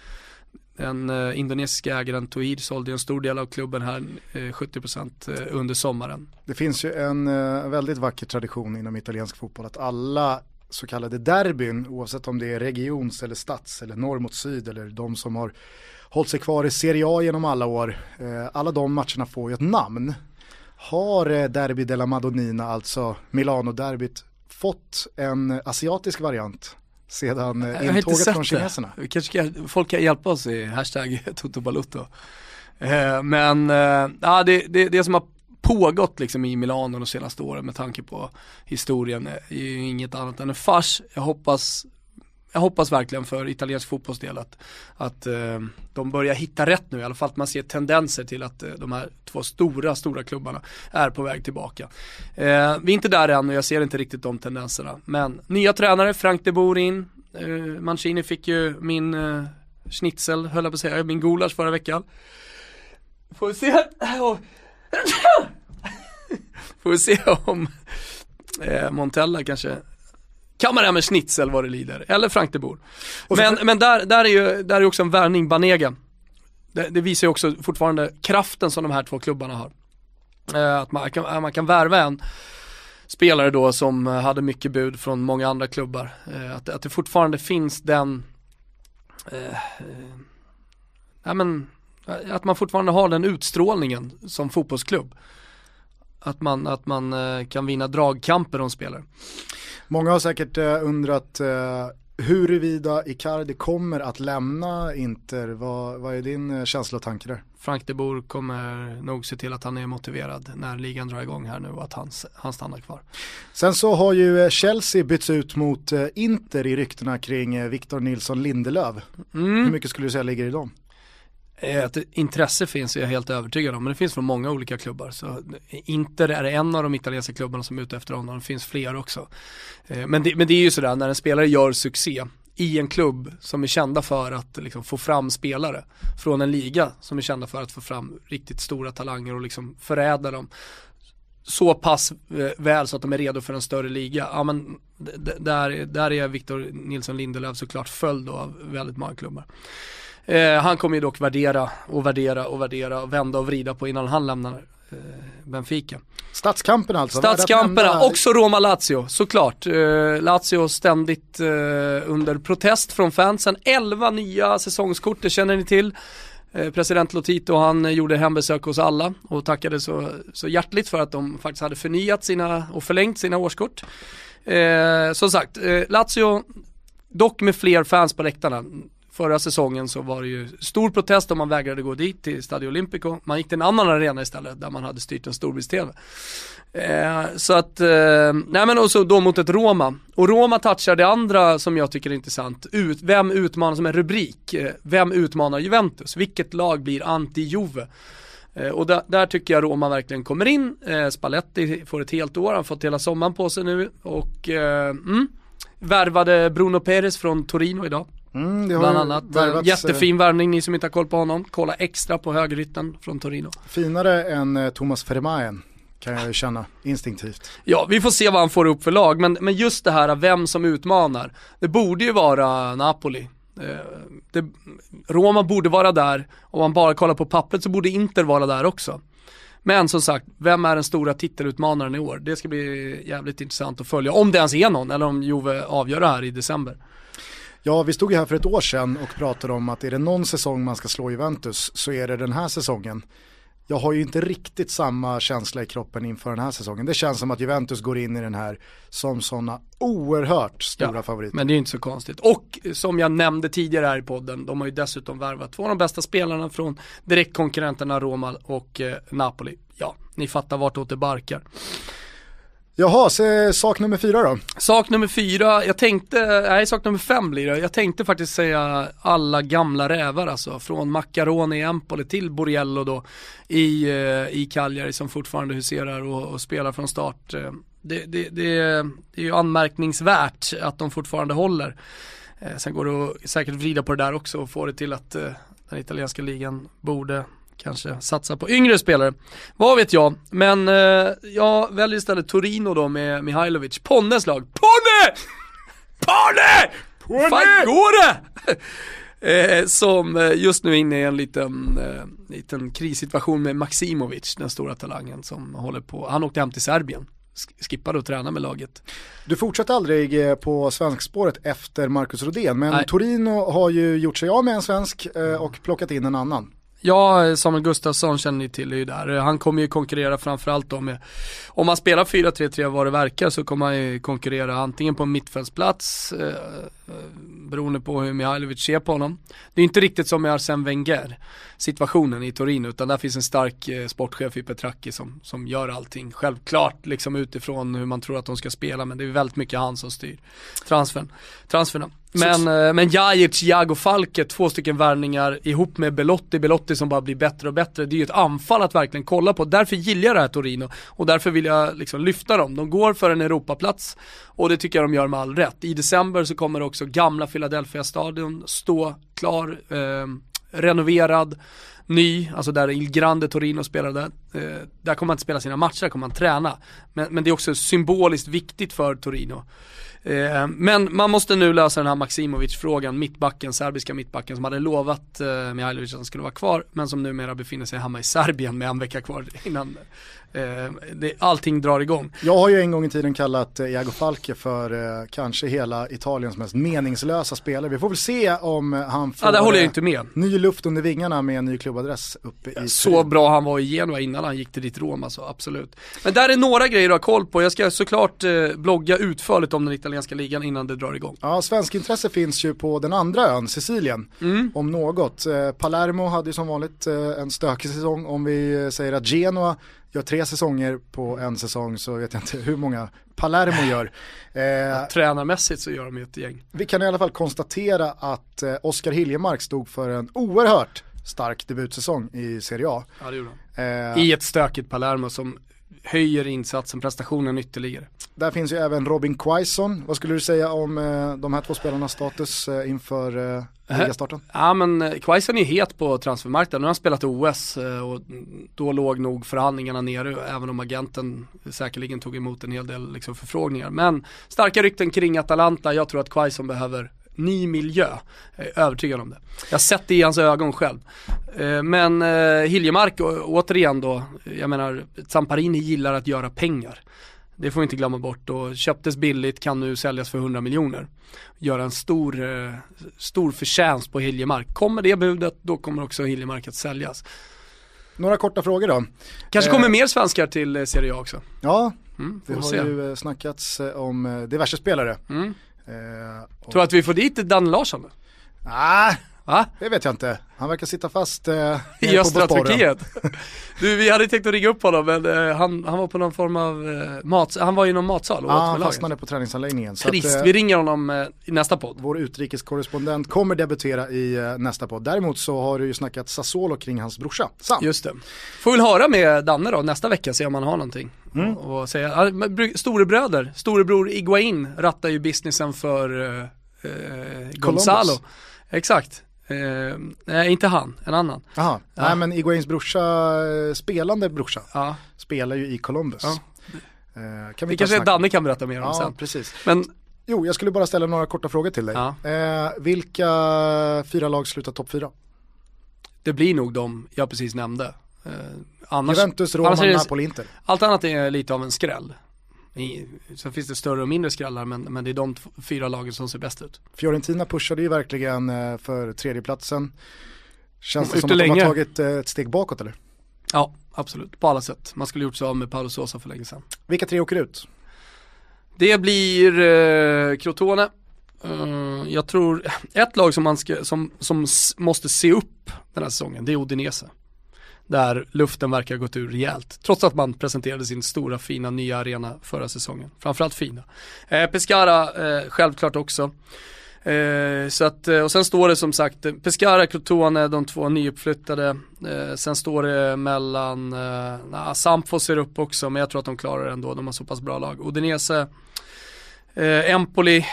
Den eh, indonesiska ägaren Tohir sålde en stor del av klubben här, eh, 70% eh, under sommaren. Det finns ju en eh, väldigt vacker tradition inom italiensk fotboll att alla så kallade derbyn, oavsett om det är regions eller stads eller norr mot syd eller de som har hållit sig kvar i Serie A genom alla år, eh, alla de matcherna får ju ett namn. Har eh, Derby della Madonnina, alltså Milano-derbyt, fått en asiatisk variant sedan eh, Jag intåget från kineserna? Vi kanske ska, folk kan hjälpa oss i hashtag *laughs* Toto Balutto. Men ja, det, det, det som har pågått liksom i Milano de senaste åren med tanke på historien eh, är ju inget annat än en fars. Jag hoppas jag hoppas verkligen för italiensk fotbollsdel att, att eh, de börjar hitta rätt nu, i alla fall att man ser tendenser till att eh, de här två stora, stora klubbarna är på väg tillbaka. Eh, vi är inte där än och jag ser inte riktigt de tendenserna. Men nya tränare, Frank de Boer in, eh, Mancini fick ju min eh, schnitzel, höll jag på att säga, min gulasch förra veckan. Får vi se. *laughs* får vi se om eh, Montella kanske kan man det här med schnitzel vad det lider, eller Frank de Boer. Men, men där, där är ju där är också en värvning, Banega. Det, det visar ju också fortfarande kraften som de här två klubbarna har. Eh, att man kan, man kan värva en spelare då som hade mycket bud från många andra klubbar. Eh, att, att det fortfarande finns den, eh, eh, ja, men, att man fortfarande har den utstrålningen som fotbollsklubb. Att man, att man eh, kan vinna dragkamper om spelare. Många har säkert eh, undrat eh, huruvida Icardi kommer att lämna Inter. Vad, vad är din känsla och tanke där? Frank de Boer kommer nog se till att han är motiverad när ligan drar igång här nu och att han, han stannar kvar. Sen så har ju Chelsea bytts ut mot Inter i ryktena kring Victor Nilsson Lindelöf. Hur mycket skulle du säga ligger i dem? Ett Att intresse finns är jag helt övertygad om, men det finns från många olika klubbar. Så eh, Inter är en av de italienska klubbarna som är ute efter honom, det finns fler också. Eh, men det, men det är ju sådär, när en spelare gör succé i en klubb som är kända för att liksom, få fram spelare från en liga som är kända för att få fram riktigt stora talanger och liksom förädla dem så pass väl så att de är redo för en större liga. Ja men där, där är Victor Nilsson Lindelöf såklart följd av väldigt många klubbar. Eh, han kommer ju dock värdera och värdera och värdera och vända och vrida på innan han lämnar eh, Benfica. Stadskampen alltså. nämna. också Roma-Lazio, såklart. Eh, Lazio ständigt eh, under protest från fansen. 11 nya säsongskort, det känner ni till. Eh, president Lotito han gjorde hembesök hos alla och tackade så, så hjärtligt för att de faktiskt hade förnyat sina och förlängt sina årskort. Eh, som sagt, eh, Lazio dock med fler fans på läktarna. Förra säsongen så var det ju stor protest om man vägrade gå dit till Stadio Olimpico. Man gick till en annan arena istället där man hade styrt en storbilds-tv. Eh, så att, eh, nej men och så då mot ett Roma. Och Roma touchar det andra som jag tycker är intressant. Ut, vem utmanar, som en rubrik, eh, vem utmanar Juventus? Vilket lag blir anti-Juve? Eh, och där, där, tycker jag Roma verkligen kommer in. Eh, Spalletti får ett helt år, han har fått hela sommaren på sig nu och eh, mm, värvade Bruno Perez från Torino idag. Mm, Bland annat. värvats, Jättefin värvning, ni som inte har koll på honom. Kolla extra på högerytten från Torino. eh, Finare än eh, Thomas Vermaelen kan jag ju känna instinktivt. Ja, vi får se vad han får upp för lag, men, men just det här vem som utmanar. Det borde ju vara Napoli. Eh, det, Roma borde vara där, om man bara kollar på pappret så borde Inter vara där också. Men som sagt, vem är den stora titelutmanaren i år? Det ska bli jävligt intressant att följa, om det ens är någon, eller om Juve avgör det här i december. Ja, vi stod ju här för ett år sedan och pratade om att är det någon säsong man ska slå Juventus så är det den här säsongen. Jag har ju inte riktigt samma känsla i kroppen inför den här säsongen. Det känns som att Juventus går in i den här som sådana oerhört stora Ja, favoriter. Men det är inte så konstigt. Och som jag nämnde tidigare här i podden, de har ju dessutom värvat två av de bästa spelarna från direktkonkurrenterna Roma och eh, Napoli. Ja, ni fattar vartåt det barkar. Jaha, så eh, sak nummer fyra då. Sak nummer fyra, jag tänkte, nej sak nummer fem blir det. Jag tänkte faktiskt säga alla gamla rävar alltså. Från Macaroni i Empoli till Borriello då i, eh, i Cagliari som fortfarande huserar och, och spelar från start. Eh, det, det, det, det är ju anmärkningsvärt att de fortfarande håller. Sen går det att säkert vrida på det där också och få det till att den italienska ligan borde kanske satsa på yngre spelare. Vad vet jag, men eh, jag väljer istället Torino då med Mihailovic. Ponnes lag. Ponne! Ponne! Ponne! Fan går det? *laughs* Eh, som eh, just nu är inne i en liten, eh, liten krissituation med Maximovic, den stora talangen som håller på, han åkte hem till Serbien. Sk- Skippade att träna med laget. Du fortsatte aldrig eh, på svenskspåret efter Marcus Rodén, men Nej. Torino har ju gjort sig av med en svensk eh, och plockat in en annan. Ja, Samuel Gustafsson känner ni till är ju där. Han kommer ju konkurrera framförallt då med, om man spelar 4-3-3 vad det verkar så kommer han ju konkurrera antingen på en mittfältsplats, eh, beroende på hur Mihailovic ser på honom. Det är inte riktigt som med Arsene Wenger situationen i Torino, utan där finns en stark eh, sportchef i Petracchi som, som gör allting. Självklart liksom utifrån hur man tror att de ska spela, men det är väldigt mycket han som styr transfern, transferna. Men, eh, men Jajic, Jago Falke, två stycken värvningar ihop med Belotti, Belotti som bara blir bättre och bättre. Det är ju ett anfall att verkligen kolla på. Därför gillar jag det här Torino och därför vill jag liksom lyfta dem. De går för en Europaplats och det tycker jag de gör med all rätt. I december så kommer också gamla Philadelphia-stadion stå klar, eh, renoverad, ny, alltså där Il Grande Torino spelade. Eh, där kommer man inte spela sina matcher, där kommer man träna. Men, men det är också symboliskt viktigt för Torino. Eh, men man måste nu lösa den här Maximovic-frågan, mittbacken, serbiska mittbacken som hade lovat eh, Mihailovic att han skulle vara kvar, men som numera befinner sig hemma i Serbien med en vecka kvar innan det, allting drar igång. Jag har ju en gång i tiden kallat eh, Jago Falke för eh, kanske hela Italiens mest meningslösa spelare. Vi får väl se om eh, han får Ja, där håller jag eh, inte med. ny luft under vingarna med en ny klubbadress uppe i Så Turin. bra han var i Genua innan han gick till ditt Rom alltså, absolut. Men där är några grejer att ha koll på. Jag ska såklart eh, blogga utförligt om den italienska ligan innan det drar igång. Ja, svensk intresse finns ju på den andra ön, Sicilien, Mm. om något. Eh, Palermo hade ju som vanligt eh, en stökig säsong. Om vi eh, säger att Genoa gör tre säsonger på en säsong så vet jag inte hur många Palermo gör. *laughs* Eh, Tränarmässigt så gör de ju ett gäng. vi kan i alla fall konstatera att eh, Oskar Hiljemark stod för en oerhört stark debutsäsong i Serie A. Ja, det gjorde de. Eh, I ett stökigt Palermo som höjer insatsen, prestationen ytterligare. Där finns ju även Robin Quaison. Vad skulle du säga om eh, de här två spelarnas status eh, inför eh, ligastarten? Ja men eh, Quaison är het på transfermarknaden, nu har han spelat OS och då låg nog förhandlingarna nere även om agenten säkerligen tog emot en hel del liksom, förfrågningar. Men starka rykten kring Atalanta, jag tror att Quaison behöver ny miljö. Jag är övertygad om det. Jag har sett det i hans ögon själv. Eh, Men eh, Hiljemark, återigen då, jag menar Zamparini gillar att göra pengar. Det får vi inte glömma bort och köptes billigt kan nu säljas för 100 miljoner. Göra en stor, eh, stor förtjänst på Hiljemark. Kommer det budet då kommer också Hiljemark att säljas. Några korta frågor då. Kanske Eh. kommer mer svenskar till eh, Serie A också. Ja, Mm, det har se. ju eh, snackats eh, om eh, diverse spelare. Mm. Eh, och Tror att vi får dit Dan Larsson? Nej, Va? det vet jag inte. Han verkar sitta fast eh, I östra. Turkiet. *laughs* Du, vi hade tänkt att ringa upp honom men eh, han, han var på någon form av eh, mat, han var i någon matsal och Ja, åt han fastnade på träningsanläggningen. Så Trist, att, eh, vi ringer honom eh, i nästa podd. Vår utrikeskorrespondent kommer debutera i eh, nästa podd. Däremot så har du ju snackat Sassuolo kring hans brorsa, Sam. Just det. Får väl höra med Danne då nästa vecka, se om han har någonting. Mm. Och, och säga, storebröder, storebror Iguain rattar ju businessen för eh, eh, Gonzalo. Exakt. Eh, nej, inte han, en annan. Jaha, Ja. nej men Iguains brorsa, eh, spelande brorsa, Ja. spelar ju i Columbus. Ja. Eh, kan Det vi ta kanske Danne kan berätta mer om Ja, sen. precis. Men Jo, jag skulle bara ställa några korta frågor till dig. Eh, vilka fyra lag slutar topp fyra? det blir nog de jag precis nämnde. Eh, annars, Juventus, Roma, annars det- Napoli, Inter. Allt annat är lite av en skräll. I, sen finns det större och mindre skrällar men, men det är de fyra lagen som ser bäst ut. Fiorentina pushade ju verkligen eh, för tredjeplatsen. Känns det som att de länge. har tagit eh, ett steg bakåt eller? Ja, absolut. På alla sätt. Man skulle gjort så av med Paolo Sosa för länge sedan. Vilka tre åker ut? Det blir eh, Crotone. Eh, jag tror, ett lag som man ska, som, som måste se upp den här säsongen, det är Udinese. Där luften verkar ha gått ur rejält. Trots att man presenterade sin stora fina nya arena förra säsongen. Framförallt fina. Eh, Pescara, eh, självklart också. Eh, så att, eh, och sen står det som sagt, eh, Pescara, Crotone, de två nyuppflyttade. Eh, sen står det mellan, eh, nah, Sampfo ser upp också, men jag tror att de klarar det ändå, de har så pass bra lag. Odinese, eh, Empoli,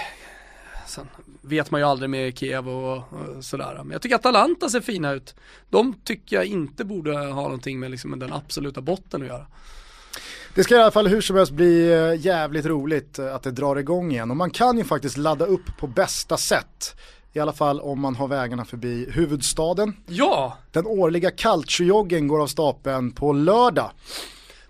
vet man ju aldrig med Kiev och, och sådär. Men jag tycker att Atalanta ser fina ut. De tycker jag inte borde ha någonting med, liksom, den absoluta botten att göra. Det ska i alla fall hur som helst bli eh, jävligt roligt eh, att det drar igång igen och man kan ju faktiskt ladda upp på bästa sätt. I alla fall om man har vägarna förbi huvudstaden. Ja! Den årliga calciojoggen går av stapeln på lördag.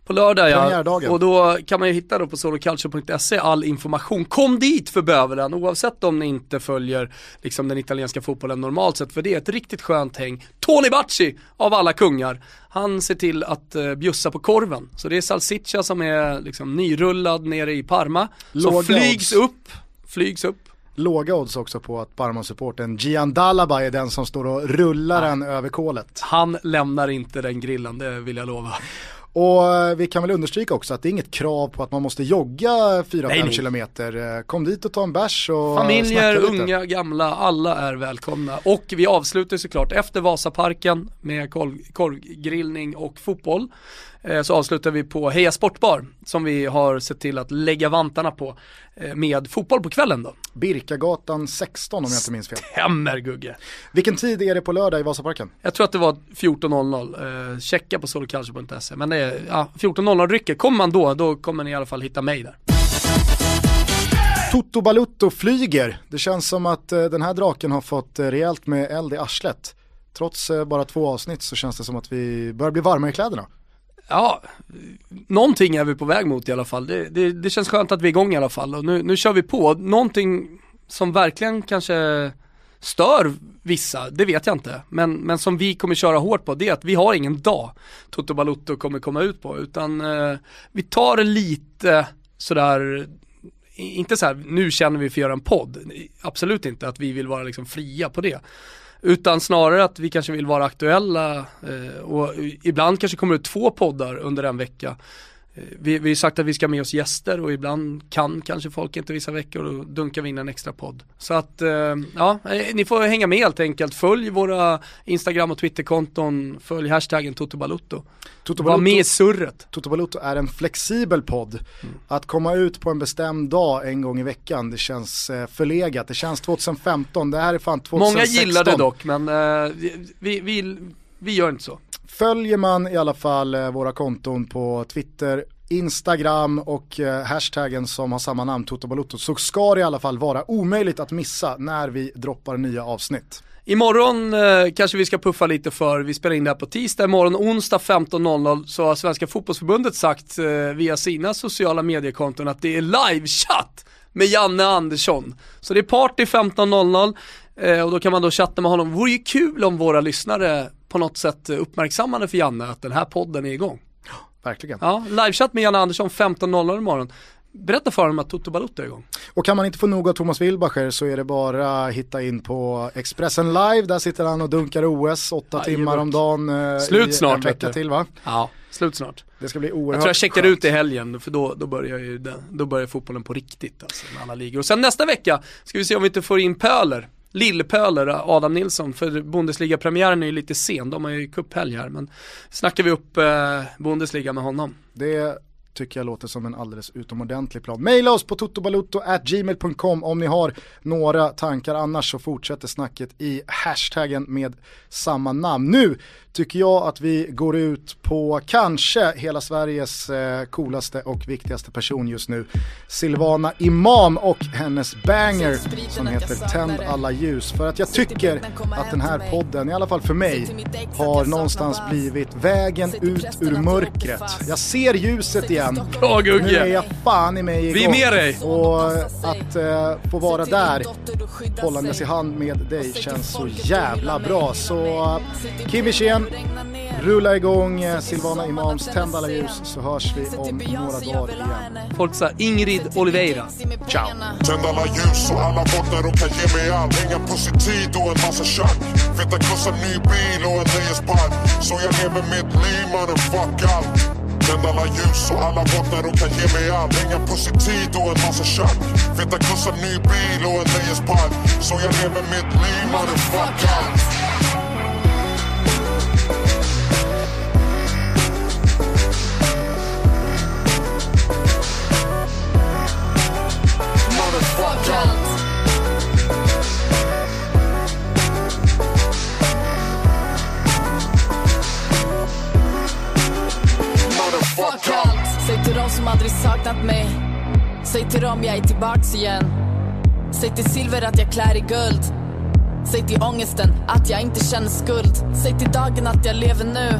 På lördag ja, och då kan man ju hitta då på soloculture.se all information. Kom dit för bövelen oavsett om ni inte följer liksom den italienska fotbollen normalt sett för det är ett riktigt skönt häng. Tony Bacci av alla kungar, han ser till att uh, bjussa på korven. Så det är salsiccia som är liksom nyrullad nere i Parma. Låga som flygs odds. upp, flygs upp. Låga odds också på att Parma-supporten Gian Dalaba är den som står och rullar den över kolet. Han lämnar inte den grillen, det vill jag lova. Och eh, vi kan väl understryka också att det är inget krav på att man måste jogga 4-5 Nej, nej. kilometer. Eh, Kom dit och ta en bärs och Familjer, lite. unga, gamla, alla är välkomna. Och vi avslutar såklart efter Vasaparken med korv, korvgrillning och fotboll. Eh, så avslutar vi på Heja Sportbar som vi har sett till att lägga vantarna på med fotboll på kvällen då. Birkagatan 16 om jag inte minns fel. Hämmer Gugge. Vilken tid är det på lördag i Vasaparken? Jag tror att det var 14.00, eh, checka på soloculture.se. Men det är, ja, 14.00 rycker. Kommer man då, då kommer ni i alla fall hitta mig där. Toto Balutto flyger. Det känns som att eh, den här draken har fått eh, rejält med eld i arslet. Trots eh, bara två avsnitt så känns det som att vi börjar bli varma i kläderna. Ja, någonting är vi på väg mot i alla fall. Det, det, det känns skönt att vi är igång i alla fall och nu, nu kör vi på. Någonting som verkligen kanske stör vissa, det vet jag inte. Men, men som vi kommer köra hårt på, det är att vi har ingen dag Toto Balutto kommer komma ut på. Utan eh, vi tar det lite sådär, inte så här, nu känner vi för att göra en podd. Absolut inte att vi vill vara liksom fria på det. Utan snarare att vi kanske vill vara aktuella eh, och ibland kanske kommer det två poddar under en vecka. Eh, Vi, vi har sagt att vi ska med oss gäster och ibland kan kanske folk inte vissa veckor och då dunkar vi in en extra podd. Så att, eh, ja, eh, ni får hänga med helt enkelt. Följ våra Instagram och Twitterkonton, följ hashtaggen Totobalutto. Toto Var med i surret. Toto Balutto är en flexibel podd. Mm. Att komma ut på en bestämd dag en gång i veckan, det känns förlegat. Det känns 2015, det här är fan 2016. Många gillar det dock men vi, vi, vi gör inte så. Följer man i alla fall eh, våra konton på Twitter, Instagram och eh, hashtaggen som har samma namn, Toto så ska det i alla fall vara omöjligt att missa när vi droppar nya avsnitt. Imorgon eh, kanske vi ska puffa lite för, vi spelar in det här på tisdag, imorgon onsdag 15.00 så har Svenska Fotbollsförbundet sagt eh, via sina sociala mediekonton att det är livechatt med Janne Andersson. Så det är party 15.00 eh, och då kan man då chatta med honom. Det vore ju kul om våra lyssnare på något sätt uppmärksammade för Janne att den här podden är igång. Verkligen. Ja, livechatt med Janne Andersson 15.00 imorgon. berätta för honom att Toto Balotto är igång. Och kan man inte få nog av Thomas Wilbacher så är det bara att hitta in på Expressen Live. Där sitter han och dunkar OS åtta Aj, timmar om dagen. eh, Slut snart, En vecka till va? Ja, slut snart. Det ska bli Jag oerhört tror jag checkar skönt. ut i helgen för då, då börjar ju den, då börjar fotbollen på riktigt alltså med alla ligor. Och sen nästa vecka ska vi se om vi inte får in Pöler. Lillpöler, Adam Nilsson, för Bundesliga-premiären är ju lite sen, de har ju cuphelg här men snackar vi upp eh, Bundesliga med honom. Det tycker jag låter som en alldeles utomordentlig plan. Maila oss på totobalutto.gmail.com om ni har några tankar. Annars så fortsätter snacket i hashtaggen med samma namn. Nu tycker jag att vi går ut på kanske hela Sveriges eh, coolaste och viktigaste person just nu. Silvana Imam och hennes banger som heter Tänd alla ljus. För att jag tycker att den här podden, i alla fall för mig, har någonstans blivit vägen ut ur mörkret. Jag ser ljuset igen. Bra Nu är Gugge! jag fan i mig igång. Vi är med dig. Och att eh, få vara där hållandes i hand med dig känns så jävla bra. Så eh, Kim Wirsén, rulla igång eh, Silvana Imams Tänd alla ljus så hörs vi om några dagar igen. Folk sa Ingrid Oliveira. Ciao. Tänd alla ljus och alla bottnar och kan ge mig allt Hänga på sin tid och en massa tjack Feta krossa ny bil och en nöjespark Så jag lever mitt liv mannen, fuck allt Tänd alla ljus och alla bottnar och kan ge mig allt. Hänga på sin tid och en massa tjack Feta krossa ny bil och en nöjespark. Så jag lever mitt liv motherfucker. Fuck allt Säg till dem som aldrig saknat mig Säg till dem jag är tillbaks igen Säg till silver att jag klär i guld Säg till ångesten att jag inte känner skuld Säg till dagen att jag lever nu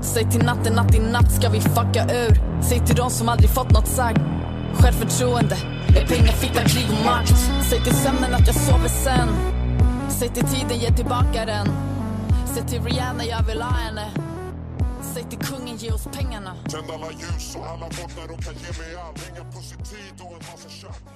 Säg till natten att i natt ska vi fucka ur Säg till dem som aldrig fått något sagt Självförtroende är pengar, fitta, krig och makt Säg till sömnen att jag sover sen Säg till tiden, ge tillbaka den Säg till Rihanna jag vill ha henne Säg till kungen, ge oss pengarna. Tänd alla ljus och alla bottnar och kan ge mig allt Hänga på sin tid och en massa tjack